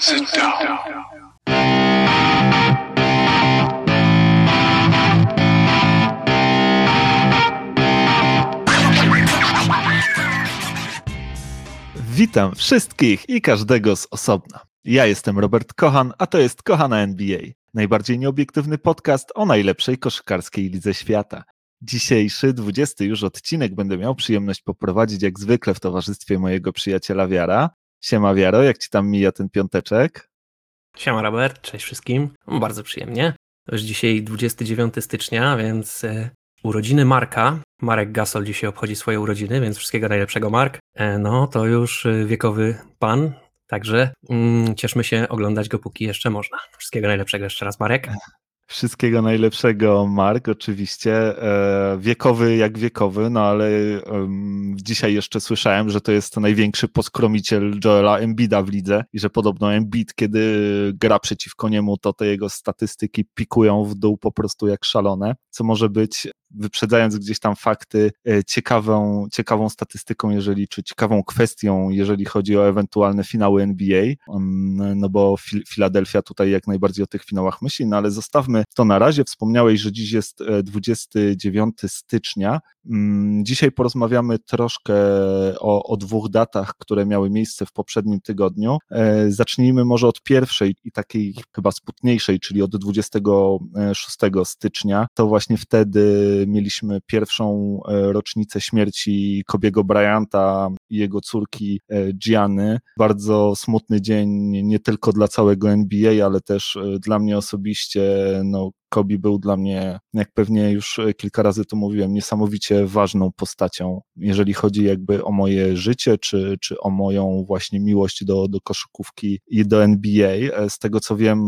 Sit down. Witam wszystkich i każdego z osobna. Ja jestem Robert Kochan, a to jest Kochana NBA, najbardziej nieobiektywny podcast o najlepszej koszykarskiej lidze świata. Dzisiejszy, 20 już odcinek będę miał przyjemność poprowadzić jak zwykle w towarzystwie mojego przyjaciela Wiara. Siema Wiaro, jak ci tam mija ten piąteczek? Siema Robert, cześć wszystkim. Bardzo przyjemnie. To już dzisiaj 29 stycznia, więc e, urodziny Marka. Marek Gasol dzisiaj obchodzi swoje urodziny, więc wszystkiego najlepszego Mark. E, no to już e, wiekowy pan, także mm, cieszmy się oglądać go póki jeszcze można. Wszystkiego najlepszego jeszcze raz Marek. Wszystkiego najlepszego, Mark, oczywiście. E, wiekowy jak wiekowy, no ale dzisiaj jeszcze słyszałem, że to jest największy poskromiciel Joela Embida w lidze i że podobno Embiid, kiedy gra przeciwko niemu, to te jego statystyki pikują w dół po prostu jak szalone, co może być wyprzedzając gdzieś tam fakty, e, ciekawą, ciekawą statystyką, jeżeli, czy ciekawą kwestią, jeżeli chodzi o ewentualne finały NBA, um, no bo Filadelfia tutaj jak najbardziej o tych finałach myśli, no ale zostawmy to na razie. Wspomniałeś, że dziś jest 29 e, stycznia. Mm, dzisiaj porozmawiamy troszkę o, o dwóch datach, które miały miejsce w poprzednim tygodniu. E, zacznijmy może od pierwszej i takiej chyba sputniejszej, czyli od 26 stycznia. To właśnie wtedy mieliśmy pierwszą e, rocznicę śmierci Kobiego Bryanta i jego córki e, Gianny. Bardzo smutny dzień nie tylko dla całego NBA, ale też e, dla mnie osobiście. No, Kobe był dla mnie, jak pewnie już kilka razy to mówiłem, niesamowicie ważną postacią, jeżeli chodzi jakby o moje życie, czy, czy o moją właśnie miłość do, do koszykówki i do NBA. Z tego co wiem,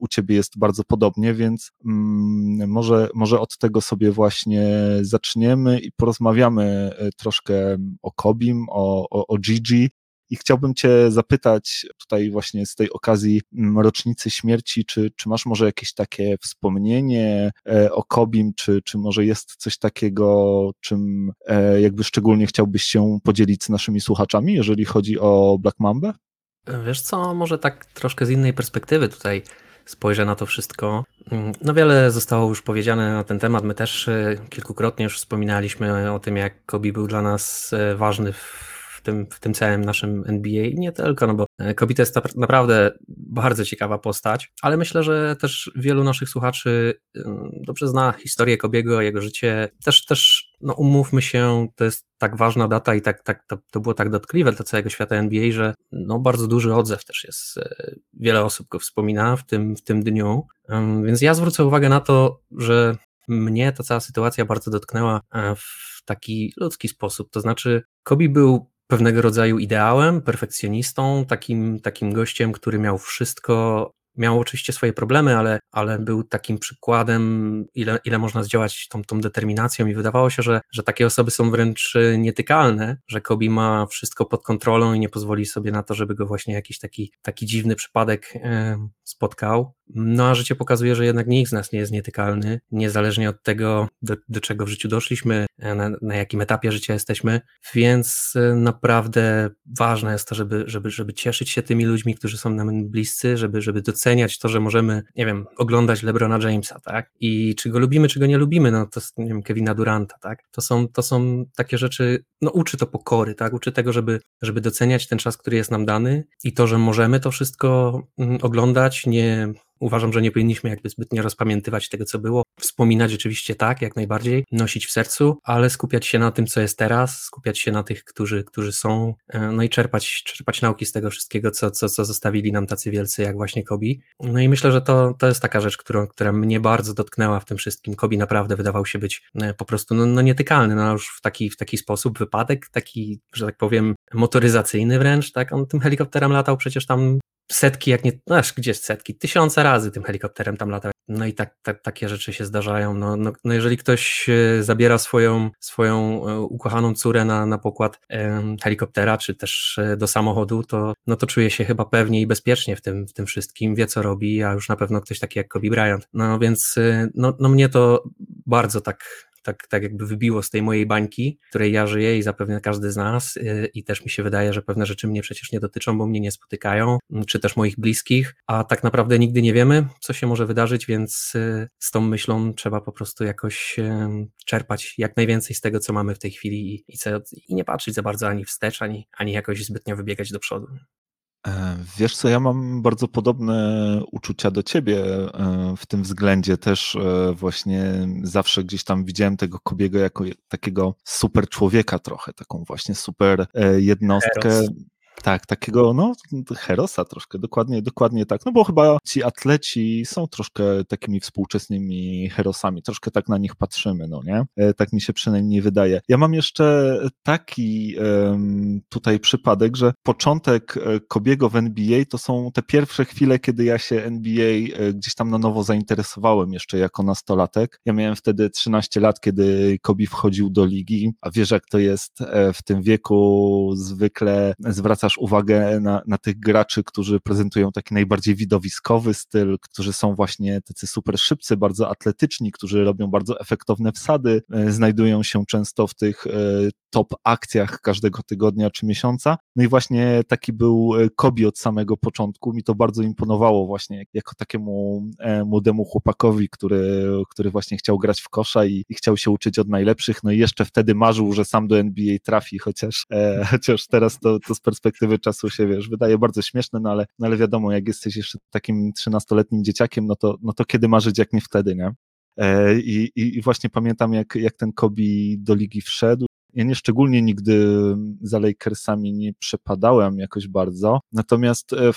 u ciebie jest bardzo podobnie, więc mm, może, może od tego sobie właśnie zaczniemy i porozmawiamy troszkę o Kobim, o, o, o Gigi, i chciałbym Cię zapytać tutaj właśnie z tej okazji mm, rocznicy śmierci, czy, czy masz może jakieś takie wspomnienie e, o Kobim, czy, czy może jest coś takiego, czym e, jakby szczególnie chciałbyś się podzielić z naszymi słuchaczami, jeżeli chodzi o Black Mamba? Wiesz co, może tak troszkę z innej perspektywy tutaj spojrzę na to wszystko. Mm, no wiele zostało już powiedziane na ten temat. My też e, kilkukrotnie już wspominaliśmy o tym, jak Kobe był dla nas ważny w tym, w tym całym naszym NBA. Nie tylko, no bo e, Kobe to jest naprawdę bardzo ciekawa postać, ale myślę, że też wielu naszych słuchaczy dobrze zna historię Kobiego, jego życie. Też, też no umówmy się, to jest tak ważna data i tak, tak, to, to było tak dotkliwe dla całego świata NBA, że no bardzo duży odzew też jest. E, wiele osób go wspomina w tym, w tym dniu. Więc ja zwrócę uwagę na to, że mnie ta cała sytuacja bardzo dotknęła e, w taki ludzki sposób. To znaczy, Kobe był pewnego rodzaju ideałem, perfekcjonistą, takim, takim gościem, który miał wszystko Miał oczywiście swoje problemy, ale, ale był takim przykładem, ile, ile można zdziałać tą, tą determinacją i wydawało się, że, że takie osoby są wręcz nietykalne, że Kobi ma wszystko pod kontrolą i nie pozwoli sobie na to, żeby go właśnie jakiś taki, taki dziwny przypadek e, spotkał. No a życie pokazuje, że jednak nikt z nas nie jest nietykalny, niezależnie od tego, do, do czego w życiu doszliśmy, e, na, na jakim etapie życia jesteśmy, więc e, naprawdę ważne jest to, żeby, żeby, żeby cieszyć się tymi ludźmi, którzy są nam bliscy, żeby, żeby doceniać to, że możemy, nie wiem, oglądać LeBrona Jamesa, tak? I czy go lubimy, czy go nie lubimy, no to nie wiem, Kevina Duranta, tak? To są, to są takie rzeczy, no uczy to pokory, tak? Uczy tego, żeby, żeby doceniać ten czas, który jest nam dany i to, że możemy to wszystko mm, oglądać, nie Uważam, że nie powinniśmy jakby zbytnio rozpamiętywać tego, co było. Wspominać oczywiście tak, jak najbardziej, nosić w sercu, ale skupiać się na tym, co jest teraz, skupiać się na tych, którzy, którzy są, e, no i czerpać, czerpać nauki z tego wszystkiego, co, co, co zostawili nam tacy wielcy, jak właśnie Kobi. No i myślę, że to, to jest taka rzecz, którą, która mnie bardzo dotknęła w tym wszystkim. Kobi naprawdę wydawał się być e, po prostu no, no nietykalny, no już w taki, w taki sposób, wypadek, taki, że tak powiem, motoryzacyjny wręcz, tak? On tym helikopterem latał przecież tam setki, jak nie, no aż gdzie setki, tysiące razy tym helikopterem tam latał. No i tak, tak takie rzeczy się zdarzają. No, no, no jeżeli ktoś e, zabiera swoją, swoją e, ukochaną córę na, na pokład e, helikoptera, czy też e, do samochodu, to, no to czuje się chyba pewnie i bezpiecznie w tym, w tym wszystkim, wie co robi, a już na pewno ktoś taki jak Kobe Bryant. No więc no, no mnie to bardzo tak tak, tak jakby wybiło z tej mojej bańki, której ja żyję i zapewne każdy z nas y, i też mi się wydaje, że pewne rzeczy mnie przecież nie dotyczą, bo mnie nie spotykają, mm, czy też moich bliskich, a tak naprawdę nigdy nie wiemy, co się może wydarzyć, więc y, z tą myślą trzeba po prostu jakoś czerpać jak najwięcej z tego, co mamy w tej chwili i, i, co, i nie patrzeć za bardzo ani wstecz, ani, ani jakoś zbytnio wybiegać do przodu. E, wiesz co, ja mam bardzo podobne uczucia do ciebie e, w tym względzie. Też e, właśnie zawsze gdzieś tam widziałem tego Kobiego jako takiego super człowieka trochę, taką właśnie super jednostkę. Heros. Tak, takiego, no, herosa troszkę, dokładnie, dokładnie tak. No bo chyba ci atleci są troszkę takimi współczesnymi herosami, troszkę tak na nich patrzymy, no nie? E, tak mi się przynajmniej wydaje. Ja mam jeszcze taki um, tutaj przypadek, że początek e, Kobiego w NBA to są te pierwsze chwile, kiedy ja się NBA e, gdzieś tam na nowo zainteresowałem jeszcze jako nastolatek. Ja miałem wtedy 13 lat, kiedy Kobi wchodził do ligi, a wiesz jak to jest w tym wieku zwykle zwracasz uwagę na, na tych graczy, którzy prezentują taki najbardziej widowiskowy styl, którzy są właśnie tacy super szybcy, bardzo atletyczni, którzy robią bardzo efektowne wsady, e, znajdują się często w tych e, top akcjach każdego tygodnia czy miesiąca. No i właśnie taki był e, Kobi od samego początku. Mi to bardzo imponowało właśnie jako takiemu młodemu chłopakowi, który, który właśnie chciał grać w kosza i, i chciał się uczyć od najlepszych. No i jeszcze wtedy marzył, że sam do NBA trafi, chociaż, e, chociaż teraz to, to z perspektywy perspektywy czasu się, wiesz, wydaje bardzo śmieszne, no ale, no ale wiadomo, jak jesteś jeszcze takim trzynastoletnim dzieciakiem, no to, no to kiedy marzyć, jak nie wtedy, nie? E, I, i, I właśnie pamiętam, jak, jak ten Kobi do ligi wszedł. Ja nie szczególnie nigdy za Lakersami nie przepadałem jakoś bardzo, natomiast e,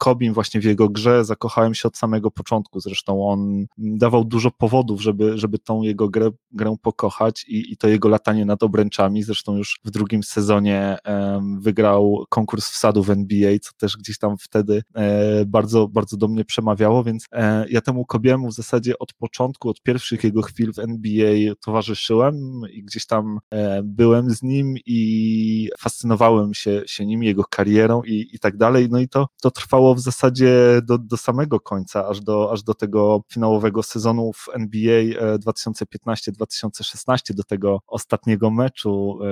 Kobim właśnie w jego grze zakochałem się od samego początku. Zresztą on dawał dużo powodów, żeby, żeby tą jego grę, grę pokochać i, i to jego latanie nad obręczami. Zresztą już w drugim sezonie um, wygrał konkurs wsadu w NBA, co też gdzieś tam wtedy e, bardzo, bardzo do mnie przemawiało, więc e, ja temu Kobiemu w zasadzie od początku, od pierwszych jego chwil w NBA towarzyszyłem i gdzieś tam e, byłem z nim i fascynowałem się, się nim, jego karierą i, i tak dalej. No i to, to trwało w zasadzie do, do samego końca, aż do, aż do tego finałowego sezonu w NBA 2015-2016, e, do tego ostatniego meczu, e,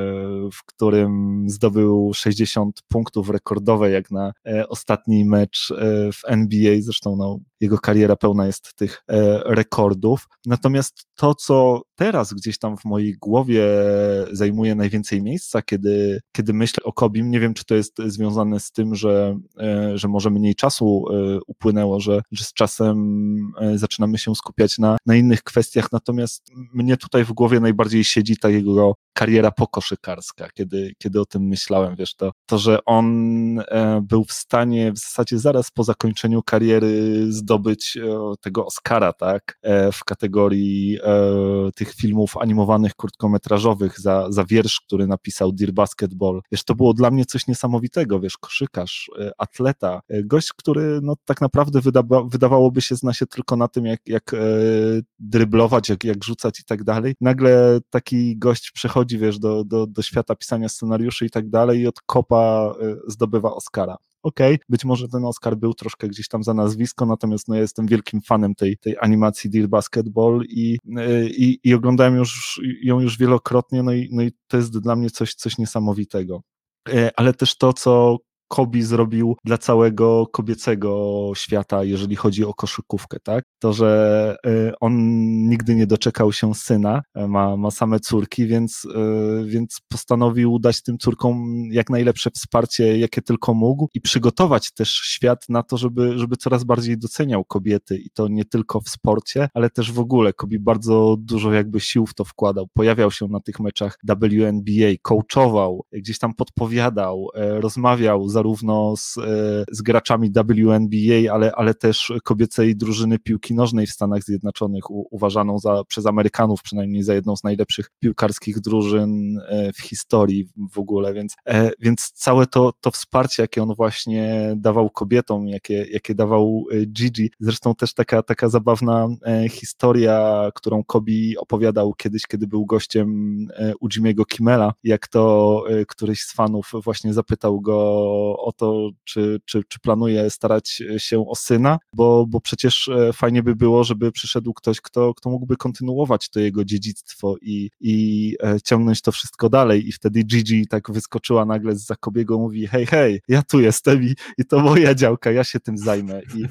w którym zdobył 60 punktów rekordowe, jak na e, ostatni mecz w NBA. Zresztą no, jego kariera pełna jest tych rekordów. Natomiast to, co teraz gdzieś tam w mojej głowie zajmuje najwięcej miejsca, kiedy, kiedy myślę o Kobim, nie wiem, czy to jest związane z tym, że, że może mniej czasu e, upłynęło, że, że z czasem e, zaczynamy się skupiać na, na innych kwestiach, natomiast mnie tutaj w głowie najbardziej siedzi ta jego kariera pokoszykarska, kiedy, kiedy o tym myślałem, wiesz, to, to, że on e, był w stanie w zasadzie zaraz po zakończeniu kariery zdobyć tego Oscara, tak, w kategorii tych filmów animowanych, krótkometrażowych za, za wiersz, który napisał Dear Basketball. Wiesz, to było dla mnie coś niesamowitego, wiesz, koszykarz, atleta, gość, który no, tak naprawdę wydawa wydawałoby się zna się tylko na tym, jak, jak e, dryblować, jak, jak rzucać i tak dalej. Nagle taki gość przechodzi, wiesz, do, do, do świata pisania scenariuszy i tak dalej i od kopa e, zdobywa Oscara okej, okay, być może ten Oscar był troszkę gdzieś tam za nazwisko, natomiast no, ja jestem wielkim fanem tej, tej animacji Dear Basketball i, i, i oglądałem już, ją już wielokrotnie, no i, no i to jest dla mnie coś, coś niesamowitego. E, ale też to, co Kobi zrobił dla całego kobiecego świata, jeżeli chodzi o koszykówkę, tak? To, że y, on nigdy nie doczekał się syna, e, ma, ma same córki, więc, y, więc postanowił dać tym córkom jak najlepsze wsparcie, jakie tylko mógł i przygotować też świat na to, żeby, żeby coraz bardziej doceniał kobiety i to nie tylko w sporcie, ale też w ogóle. Kobi bardzo dużo jakby sił w to wkładał. Pojawiał się na tych meczach WNBA, coachował, gdzieś tam podpowiadał, e, rozmawiał, zarówno z, e, z graczami WNBA, ale, ale też kobiecej drużyny piłki nożnej w Stanach Zjednoczonych, u, uważaną za, przez Amerykanów przynajmniej za jedną z najlepszych piłkarskich drużyn e, w historii w ogóle, więc, e, więc całe to, to wsparcie, jakie on właśnie dawał kobietom, jakie, jakie dawał Gigi, zresztą też taka, taka zabawna historia, którą Kobi opowiadał kiedyś, kiedy był gościem u Jimmy'ego jak to któryś z fanów właśnie zapytał go o to, czy, czy, czy planuje starać się o syna, bo, bo przecież fajnie by było, żeby przyszedł ktoś, kto, kto mógłby kontynuować to jego dziedzictwo i, i ciągnąć to wszystko dalej. I wtedy Gigi tak wyskoczyła nagle z Zakobiego, mówi: Hej, hej, ja tu jestem i, i to moja działka, ja się tym zajmę. I,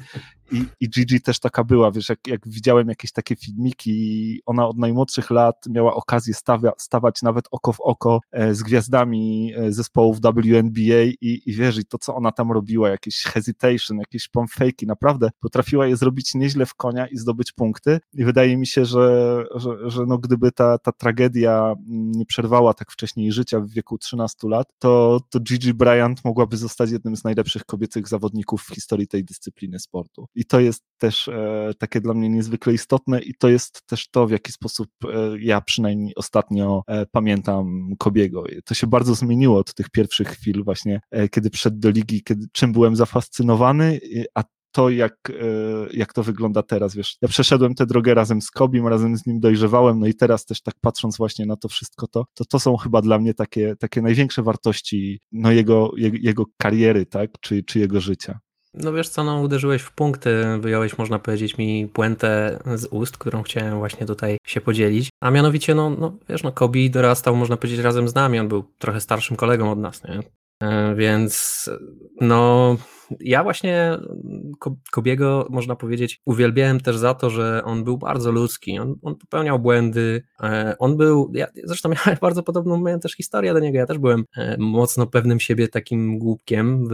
i, i Gigi też taka była, wiesz, jak, jak widziałem jakieś takie filmiki, ona od najmłodszych lat miała okazję stawia, stawać nawet oko w oko e, z gwiazdami e, zespołów WNBA i, i wiesz, i to co ona tam robiła, jakieś hesitation, jakieś pomfejki, naprawdę potrafiła je zrobić nieźle w konia i zdobyć punkty i wydaje mi się, że, że, że no gdyby ta, ta tragedia nie przerwała tak wcześniej życia w wieku 13 lat, to, to Gigi Bryant mogłaby zostać jednym z najlepszych kobiecych zawodników w historii tej dyscypliny sportu. I to jest też e, takie dla mnie niezwykle istotne i to jest też to, w jaki sposób e, ja przynajmniej ostatnio e, pamiętam Kobiego. To się bardzo zmieniło od tych pierwszych chwil właśnie, kiedy przyszedł do ligi, kiedy, czym byłem zafascynowany, a to, jak, jak to wygląda teraz, wiesz, ja przeszedłem tę drogę razem z Kobim, razem z nim dojrzewałem, no i teraz też tak patrząc właśnie na to wszystko, to to, to są chyba dla mnie takie, takie największe wartości no jego, jego, jego kariery, tak, czy, czy jego życia. No wiesz co, no uderzyłeś w punkty, wyjąłeś można powiedzieć mi puentę z ust, którą chciałem właśnie tutaj się podzielić, a mianowicie no, no wiesz, no Kobi dorastał można powiedzieć razem z nami, on był trochę starszym kolegą od nas, nie? E, więc no ja właśnie Kobiego, można powiedzieć, uwielbiałem też za to, że on był bardzo ludzki, on, on popełniał błędy, e, on był, ja zresztą miałem bardzo podobną miałem też historię do niego, ja też byłem e, mocno pewnym siebie takim głupkiem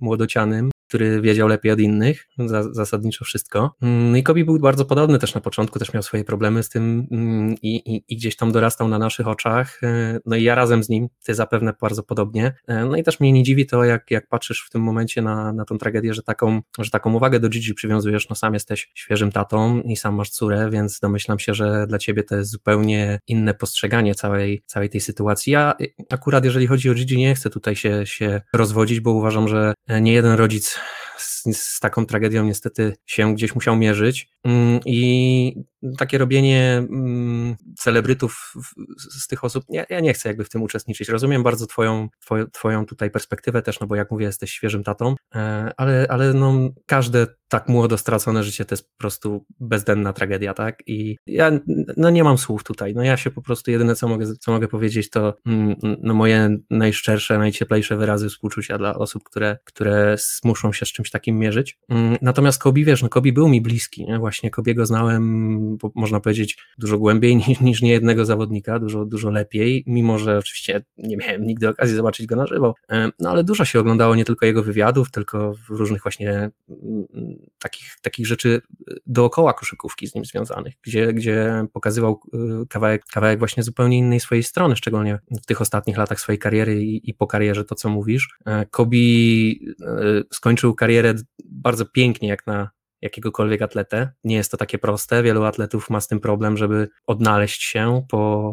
młodocianym, który wiedział lepiej od innych, za, zasadniczo wszystko. No I Kobi był bardzo podobny też na początku, też miał swoje problemy z tym mm, i, i, i, gdzieś tam dorastał na naszych oczach. E, no i ja razem z nim, ty zapewne bardzo podobnie. E, no i też mnie nie dziwi to, jak, jak patrzysz w tym momencie na, na tą tragedię, że taką, że taką uwagę do Gigi przywiązujesz, no sam jesteś świeżym tatą i sam masz córę, więc domyślam się, że dla ciebie to jest zupełnie inne postrzeganie całej, całej tej sytuacji. Ja akurat, jeżeli chodzi o Gigi, nie chcę tutaj się, się rozwodzić, bo uważam, że nie jeden rodzic z, z, taką tragedią niestety się gdzieś musiał mierzyć. Mm, I takie robienie mm, celebrytów z tych osób, ja, ja nie chcę jakby w tym uczestniczyć. Rozumiem bardzo twoją, twoją, twoją tutaj perspektywę też, no bo jak mówię, jesteś świeżym tatą, e, ale, ale no, każde tak młodo stracone życie to jest po prostu bezdenna tragedia, tak? I ja no nie mam słów tutaj. No ja się po prostu jedyne co mogę, co mogę powiedzieć to mm, no moje najszczersze, najcieplejsze wyrazy współczucia dla osób, które, które muszą się z czymś takim mierzyć. Natomiast Kobi, wiesz, no Kobi był mi bliski, nie? Właśnie Kobiego znałem można powiedzieć, dużo głębiej niż, niż niejednego zawodnika, dużo, dużo lepiej, mimo że oczywiście nie miałem nigdy okazji zobaczyć go na żywo, no ale dużo się oglądało nie tylko jego wywiadów, tylko różnych właśnie mm, takich, takich rzeczy dookoła koszykówki z nim związanych, gdzie, gdzie pokazywał y, kawałek, kawałek właśnie zupełnie innej swojej strony, szczególnie w tych ostatnich latach swojej kariery i, i po karierze to, co mówisz. E, Kobi skończył karierę bardzo pięknie, jak na jakiegokolwiek atletę. Nie jest to takie proste. Wielu atletów ma z tym problem, żeby odnaleźć się po,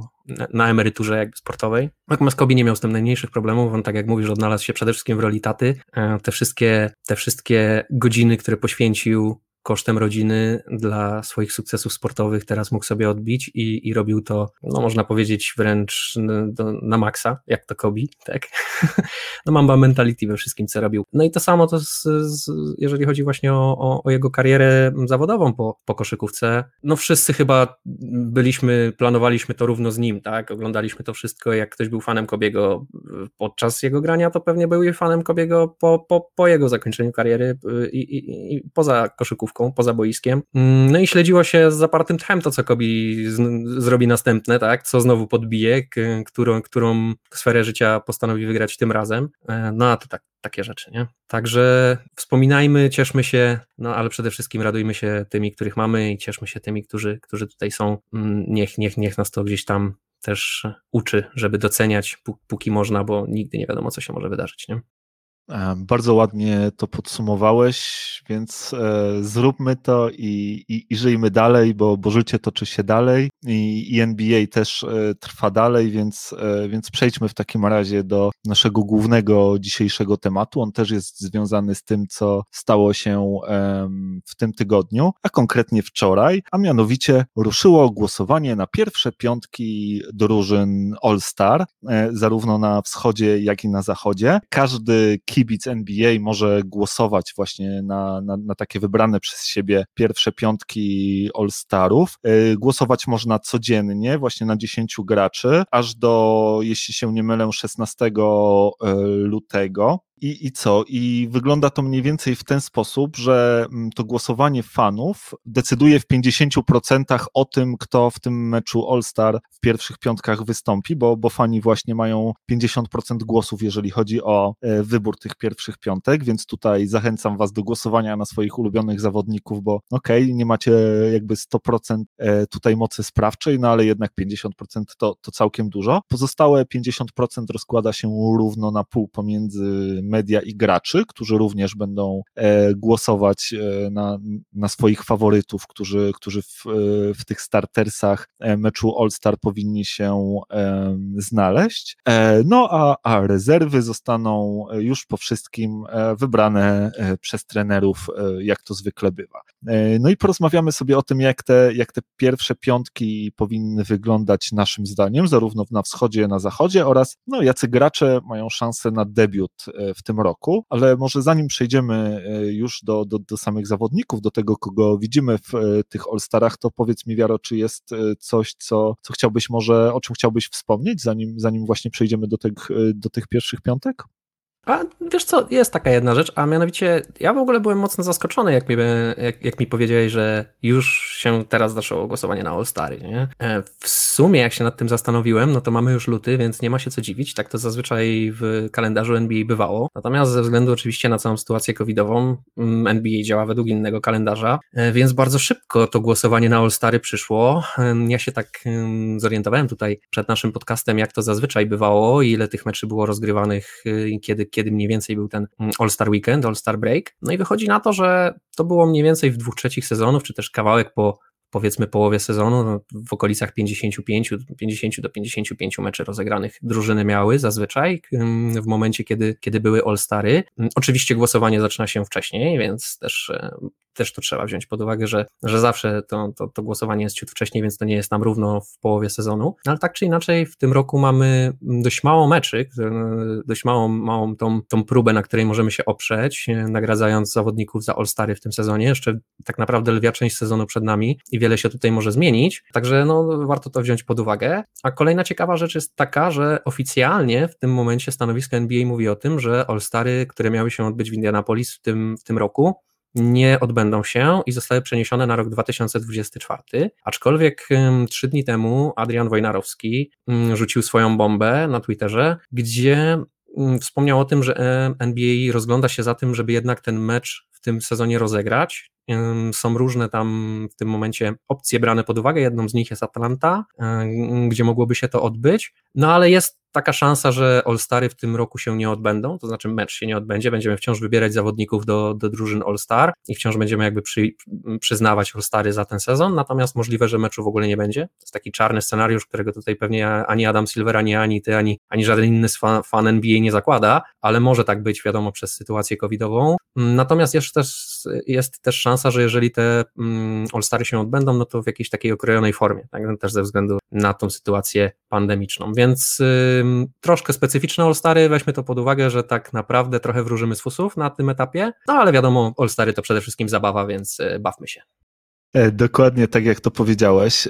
na emeryturze jakby sportowej. Natomiast Kobi nie miał z tym najmniejszych problemów. On, tak jak mówisz, odnalazł się przede wszystkim w roli taty. E, te wszystkie, te wszystkie godziny, które poświęcił kosztem rodziny dla swoich sukcesów sportowych teraz mógł sobie odbić i, i robił to, no można powiedzieć wręcz do, na maksa, jak to Kobi, tak? no mamba mentality we wszystkim, co robił. No i to samo to z, z, jeżeli chodzi właśnie o, o, o, jego karierę zawodową po, po koszykówce, no wszyscy chyba byliśmy, planowaliśmy to równo z nim, tak? Oglądaliśmy to wszystko, jak ktoś był fanem Kobiego podczas jego grania, to pewnie był fanem Kobiego po, po, po jego zakończeniu kariery y, i, i, i poza koszykówką poza boiskiem. Mm, no i śledziło się z zapartym tchem to, co Kobi zrobi następne, tak? Co znowu podbije, którą, którą sferę życia postanowi wygrać tym razem. E, no a to tak, takie rzeczy, nie? Także wspominajmy, cieszmy się, no ale przede wszystkim radujmy się tymi, których mamy i cieszmy się tymi, którzy, którzy tutaj są. Mm, niech, niech, niech nas to gdzieś tam też uczy, żeby doceniać, póki można, bo nigdy nie wiadomo, co się może wydarzyć. Nie? E, bardzo ładnie to podsumowałeś, więc e, zróbmy to i, i, i żyjmy dalej, bo, bo życie toczy się dalej i, i NBA też e, trwa dalej, więc, więc przejdźmy w takim razie do naszego głównego dzisiejszego tematu. On też jest związany z tym, co stało się w tym tygodniu, a konkretnie wczoraj, a mianowicie ruszyło głosowanie na pierwsze piątki drużyn All-Star, zarówno na wschodzie, jak i na zachodzie. Każdy kibic NBA może głosować właśnie na, na, na takie wybrane przez siebie pierwsze piątki All-Starów. Głosować można codziennie, właśnie na 10 graczy, aż do, jeśli się nie mylę, 16 lutego. I, I co? I wygląda to mniej więcej w ten sposób, że mm, to głosowanie fanów decyduje w 50% o tym, kto w tym meczu All-Star w pierwszych piątkach wystąpi, bo, bo fani właśnie mają 50% głosów, jeżeli chodzi o e, wybór tych pierwszych piątek, więc tutaj zachęcam Was do głosowania na swoich ulubionych zawodników, bo okej, okay, nie macie jakby 100% e, tutaj mocy sprawczej, no ale jednak 50% to, to całkiem dużo. Pozostałe 50% rozkłada się równo na pół pomiędzy media i graczy, którzy również będą e, głosować e, na, na swoich faworytów, którzy, którzy w, e, w tych startersach meczu All-Star powinni się znaleźć. No a, a rezerwy zostaną już po wszystkim wybrane przez trenerów, jak to zwykle bywa. No i porozmawiamy sobie o tym, jak te, jak te pierwsze piątki powinny wyglądać naszym zdaniem, zarówno na wschodzie, na zachodzie oraz no, jacy gracze mają szansę na debiut w tym roku, ale może zanim przejdziemy e, już do, do, do samych zawodników, do tego, kogo widzimy w e, tych All-Starach, to powiedz mi, Wiaro, czy jest e, coś, co, co chciałbyś może, o czym chciałbyś wspomnieć, zanim, zanim właśnie przejdziemy do tych, do tych pierwszych piątek? A wiesz co, jest taka jedna rzecz, a mianowicie ja w ogóle byłem mocno zaskoczony, jak mi, jak, jak mi powiedziałeś, że już się teraz zaczęło głosowanie na All-Stary, nie? E, w sumie, jak się nad tym zastanowiłem, no to mamy już luty, więc nie ma się co dziwić, tak to zazwyczaj w kalendarzu NBA bywało. Natomiast ze względu oczywiście na całą sytuację covidową, mm, NBA działa według innego kalendarza, e, więc bardzo szybko to głosowanie na All-Stary przyszło. Ja się tak zorientowałem tutaj przed naszym podcastem, jak to zazwyczaj bywało, ile tych meczy było rozgrywanych, y, kiedy kiedy mniej więcej był ten mm, All-Star Weekend, All-Star Break. No i wychodzi na to, że to było mniej więcej w dwóch trzecich sezonów, czy też kawałek po powiedzmy połowie sezonu, no, w okolicach 55, 50 do 55 meczy rozegranych drużyny miały zazwyczaj w momencie, kiedy, kiedy były All-Stary. Oczywiście głosowanie zaczyna się wcześniej, więc też też to trzeba wziąć pod uwagę, że, że zawsze to, to, to głosowanie jest ciut wcześniej, więc to nie jest tam równo w połowie sezonu. No, ale tak czy inaczej, w tym roku mamy dość mało meczy, dość małą, małą tą, tą próbę, na której możemy się oprzeć, nagradzając zawodników za All-Stary w tym sezonie. Jeszcze tak naprawdę lwia część sezonu przed nami i wiele się tutaj może zmienić, także no, warto to wziąć pod uwagę. A kolejna ciekawa rzecz jest taka, że oficjalnie w tym momencie stanowisko NBA mówi o tym, że All-Stary, które miały się odbyć w Indianapolis w tym, w tym roku, nie odbędą się i zostały przeniesione na rok 2024. Aczkolwiek trzy dni temu Adrian Wojnarowski rzucił swoją bombę na Twitterze, gdzie wspomniał o tym, że e, NBA rozgląda się za tym, żeby jednak ten mecz w tym sezonie rozegrać. Są różne tam w tym momencie opcje brane pod uwagę. Jedną z nich jest Atlanta, gdzie mogłoby się to odbyć. No ale jest taka szansa, że All-Stary w tym roku się nie odbędą, to znaczy mecz się nie odbędzie, będziemy wciąż wybierać zawodników do, do drużyn All-Star i wciąż będziemy jakby przy, przyznawać All-Stary za ten sezon, natomiast możliwe, że meczu w ogóle nie będzie. To jest taki czarny scenariusz, którego tutaj pewnie ani Adam Silver, ani ani ty, ani, ani żaden inny fan, NBA nie zakłada, ale może tak być, wiadomo, przez sytuację covidową. Natomiast jeszcze też, jest też szansa, że jeżeli te mm, All-Stary się odbędą, no to w jakiejś takiej okrojonej formie, tak? też ze względu na tą sytuację pandemiczną, więc troszkę specyficzne All-Stary, weźmy to pod uwagę, że tak naprawdę trochę wróżymy z fusów na tym etapie, no ale wiadomo, All-Stary to przede wszystkim zabawa, więc y, bawmy się. E, dokładnie tak jak to powiedziałeś.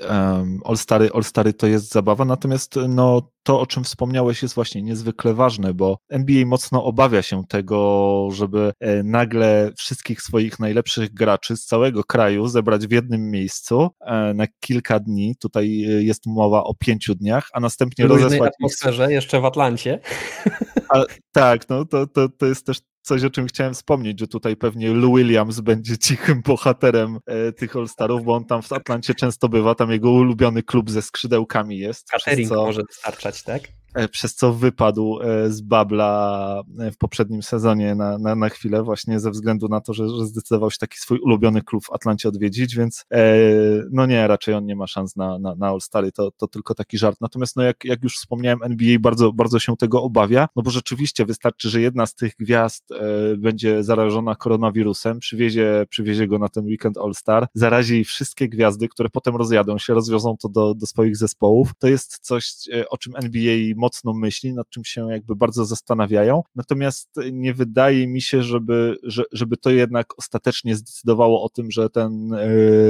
All-Stary, All-Stary to jest zabawa, natomiast no, to, o czym wspomniałeś, jest właśnie niezwykle ważne, bo NBA mocno obawia się tego, żeby e, nagle wszystkich swoich najlepszych graczy z całego kraju zebrać w jednym miejscu e, na kilka dni. Tutaj jest mowa o pięciu dniach, a następnie rozesłać. W atmosferze, ich... jeszcze w Atlancie. A, tak, no to, to, to jest też coś, o czym chciałem wspomnieć, że tutaj pewnie Lou Williams będzie cichym bohaterem e, tych All-Starów, bo on tam w Atlancie często bywa, tam jego ulubiony klub ze skrzydełkami jest. Catering co... może wystarczać, tak? E, przez co wypadł e, z Babla e, w poprzednim sezonie na, na, na chwilę, właśnie ze względu na to, że, że zdecydował się taki swój ulubiony klub w Atlancie odwiedzić, więc no nie, raczej on nie ma szans na, na, na All-Stary, to, to tylko taki żart. Natomiast no jak, jak już wspomniałem, NBA bardzo, bardzo się tego obawia, no bo rzeczywiście wystarczy, że jedna z tych gwiazd będzie zarażona koronawirusem, przywiezie, przywiezie go na ten weekend All-Star, zarazi wszystkie gwiazdy, które potem rozjadą się, rozwiozą to do, do swoich zespołów. To jest coś, o czym NBA może mocno myśli, nad czym się jakby bardzo zastanawiają. Natomiast nie wydaje mi się, żeby, że, żeby to jednak ostatecznie zdecydowało o tym, że ten,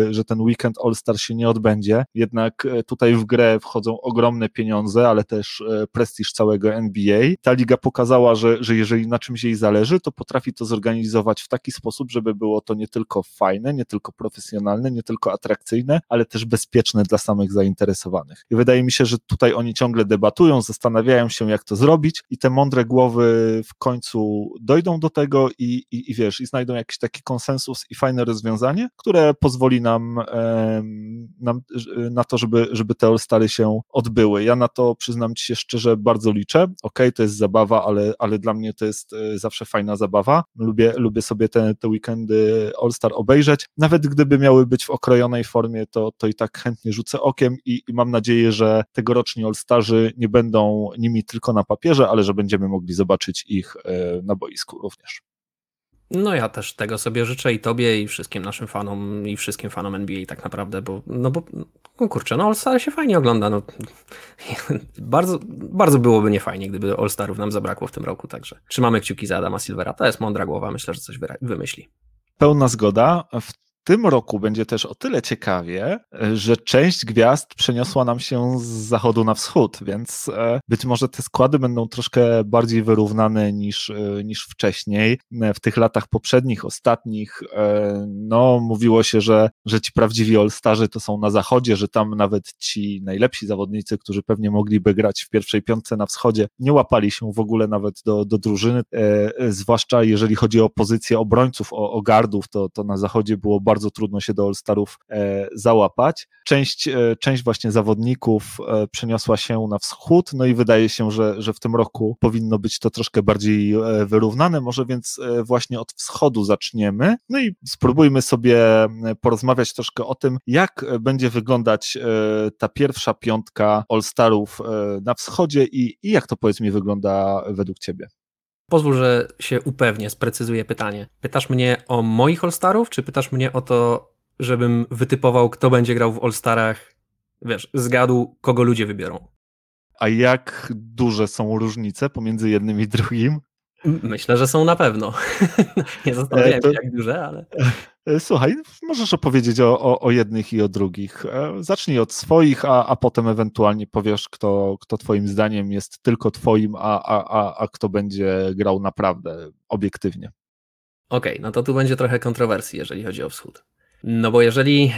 że ten weekend All-Star się nie odbędzie. Jednak tutaj w grę wchodzą ogromne pieniądze, ale też prestiż całego NBA. Ta liga pokazała, że, że jeżeli na czymś jej zależy, to potrafi to zorganizować w taki sposób, żeby było to nie tylko fajne, nie tylko profesjonalne, nie tylko atrakcyjne, ale też bezpieczne dla samych zainteresowanych. I wydaje mi się, że tutaj oni ciągle debatują, zastanawiają się, jak to zrobić, i te mądre głowy w końcu dojdą do tego i, i, i wiesz, i znajdą jakiś taki konsensus i fajne rozwiązanie, które pozwoli nam, nam na to, żeby, żeby te All-Stary się odbyły. Ja na to przyznam ci się szczerze, bardzo liczę. Ok, to jest zabawa, ale, ale dla mnie to jest e, zawsze fajna zabawa. Lubię, lubię sobie te, te weekendy All-Star obejrzeć. Nawet gdyby miały być w okrojonej formie, to, to i tak chętnie rzucę okiem i, i mam nadzieję, że tegoroczni All-Starzy nie będą nimi tylko na papierze, ale że będziemy mogli zobaczyć ich e, na boisku również. No ja też tego sobie życzę i tobie i wszystkim naszym fanom i wszystkim fanom NBA tak naprawdę, bo no bo no kurczę, no All-Star się fajnie ogląda, no bardzo, bardzo byłoby niefajnie, gdyby All-Starów nam zabrakło w tym roku, także trzymamy kciuki za Adama Silvera, to jest mądra głowa, myślę, że coś wymyśli. Pełna zgoda. W tym roku będzie też o tyle ciekawie, że część gwiazd przeniosła nam się z zachodu na wschód, więc e, być może te składy będą troszkę bardziej wyrównane niż, e, niż wcześniej. E, w tych latach poprzednich, ostatnich, no, mówiło się, że, że ci prawdziwi All-Starzy to są na zachodzie, że tam nawet ci najlepsi zawodnicy, którzy pewnie mogliby grać w pierwszej piątce na wschodzie, nie łapali się w ogóle nawet do, do drużyny, zwłaszcza jeżeli chodzi o pozycję obrońców, o, o gardów, to, to na zachodzie było bardzo bardzo trudno się do All-Starów e, załapać. Część, e, część właśnie zawodników e, przeniosła się na wschód, no i wydaje się, że, że w tym roku powinno być to troszkę bardziej wyrównane, może więc właśnie od wschodu zaczniemy, no i spróbujmy sobie porozmawiać troszkę o tym, jak będzie wyglądać ta pierwsza piątka All-Starów na wschodzie i, i jak to powiedz mi wygląda według Ciebie. Pozwól, że się upewnię, sprecyzuję pytanie. Pytasz mnie o moich All-Starów, czy pytasz mnie o to, żebym wytypował, kto będzie grał w All-Starach, wiesz, zgadł, kogo ludzie wybiorą? A jak duże są różnice pomiędzy jednym i drugim? Myślę, że są na pewno. Nie zastanawiałem się, jak duże, ale. E, słuchaj, możesz opowiedzieć o, o, o, jednych i o drugich. E, zacznij od swoich, a, a potem ewentualnie powiesz, kto, kto Twoim zdaniem jest tylko Twoim, a, a, a, a kto będzie grał naprawdę obiektywnie. Okej, okay, no to tu będzie trochę kontrowersji, jeżeli chodzi o wschód. No bo jeżeli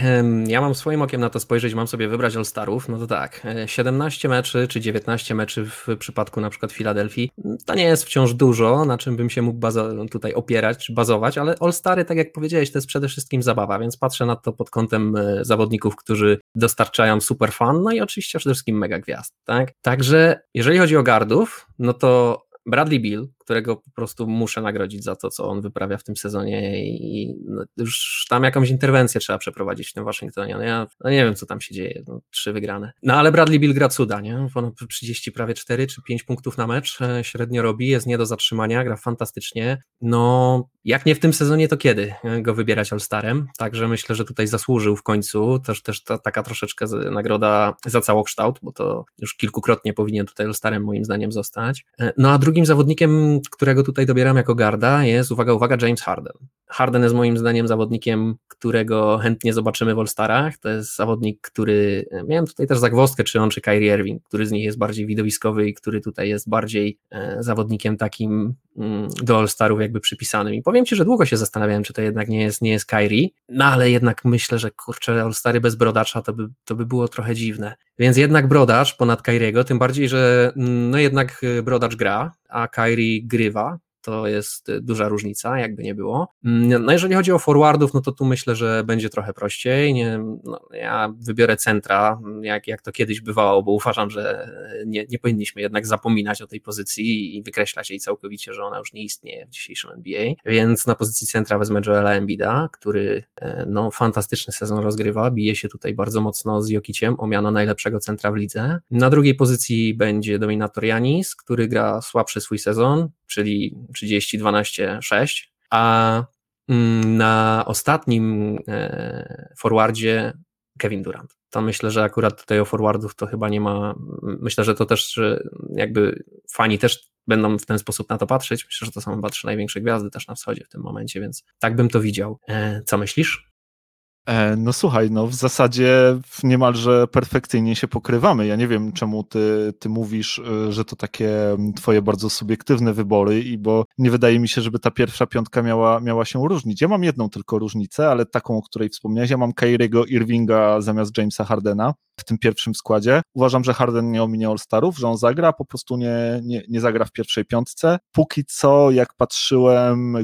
ja mam swoim okiem na to spojrzeć, mam sobie wybrać All-Starów, no to tak, 17 e, meczy czy 19 meczy w przypadku na przykład Filadelfii, to nie jest wciąż dużo, na czym bym się mógł tutaj opierać czy bazować, ale All-Stary, tak jak powiedziałeś, to jest przede wszystkim zabawa, więc patrzę na to pod kątem e, zawodników, którzy dostarczają super fan, no i oczywiście przede wszystkim mega gwiazd, tak? Także jeżeli chodzi o gardów, no to Bradley Bill, którego po prostu muszę nagrodzić za to, co on wyprawia w tym sezonie i no, już tam jakąś interwencję trzeba przeprowadzić w tym Waszyngtonie. No ja no nie wiem, co tam się dzieje, no, trzy wygrane. No ale Bradley Bill gra cuda, nie? On 30 prawie 4 czy 5 punktów na mecz e, średnio robi, jest nie do zatrzymania, gra fantastycznie. No jak nie w tym sezonie, to kiedy go wybierać All-Starem? Także myślę, że tutaj zasłużył w końcu, też, też ta, taka troszeczkę nagroda za całokształt, bo to już kilkukrotnie powinien tutaj All-Starem moim zdaniem zostać. E, no a drugim zawodnikiem którego tutaj dobieram jako garda, jest, uwaga, uwaga, James Harden. Harden jest moim zdaniem zawodnikiem, którego chętnie zobaczymy w All-Starach. To jest zawodnik, który, miałem tutaj też zagwozdkę, czy on, czy Kyrie Irving, który z nich jest bardziej widowiskowy i który tutaj jest bardziej e, zawodnikiem takim mm, do All-Starów jakby przypisanym. I powiem Ci, że długo się zastanawiałem, czy to jednak nie jest, nie jest Kyrie, no ale jednak myślę, że kurczę, All-Stary bez brodacza to by, to by było trochę dziwne. Więc jednak brodacz ponad Kyriego, tym bardziej, że mm, no jednak brodacz gra, a Kyrie grywa, to jest y, duża różnica, jakby nie było. Mm, no jeżeli chodzi o forwardów, no to tu myślę, że będzie trochę prościej. Nie, no, ja wybiorę centra, jak, jak to kiedyś bywało, bo uważam, że nie, nie powinniśmy jednak zapominać o tej pozycji i wykreślać jej całkowicie, że ona już nie istnieje w dzisiejszym NBA. Więc na pozycji centra wezmę Joela Embida, który e, no, fantastyczny sezon rozgrywa, bije się tutaj bardzo mocno z Jokiciem o miano najlepszego centra w lidze. Na drugiej pozycji będzie Dominator Janis, który gra słabszy swój sezon, czyli 30-12-6, a mm, na ostatnim e, forwardzie Kevin Durant. To myślę, że akurat tutaj o forwardów to chyba nie ma, myślę, że to też jakby fani też będą w ten sposób na to patrzeć. Myślę, że to są chyba trzy największe gwiazdy też na wschodzie w tym momencie, więc tak bym to widział. E, co myślisz? E, no słuchaj, no w zasadzie niemalże perfekcyjnie się pokrywamy. Ja nie wiem, czemu ty, ty mówisz, e, że to takie twoje bardzo subiektywne wybory, i bo nie wydaje mi się, żeby ta pierwsza piątka miała, miała się różnić. Ja mam jedną tylko różnicę, ale taką, o której wspomniałeś. Ja mam Kyriego Irvinga zamiast Jamesa Hardena w tym pierwszym składzie. Uważam, że Harden nie ominie All-Starów, że on zagra, po prostu nie, nie, nie zagra w pierwszej piątce. Póki co, jak patrzyłem,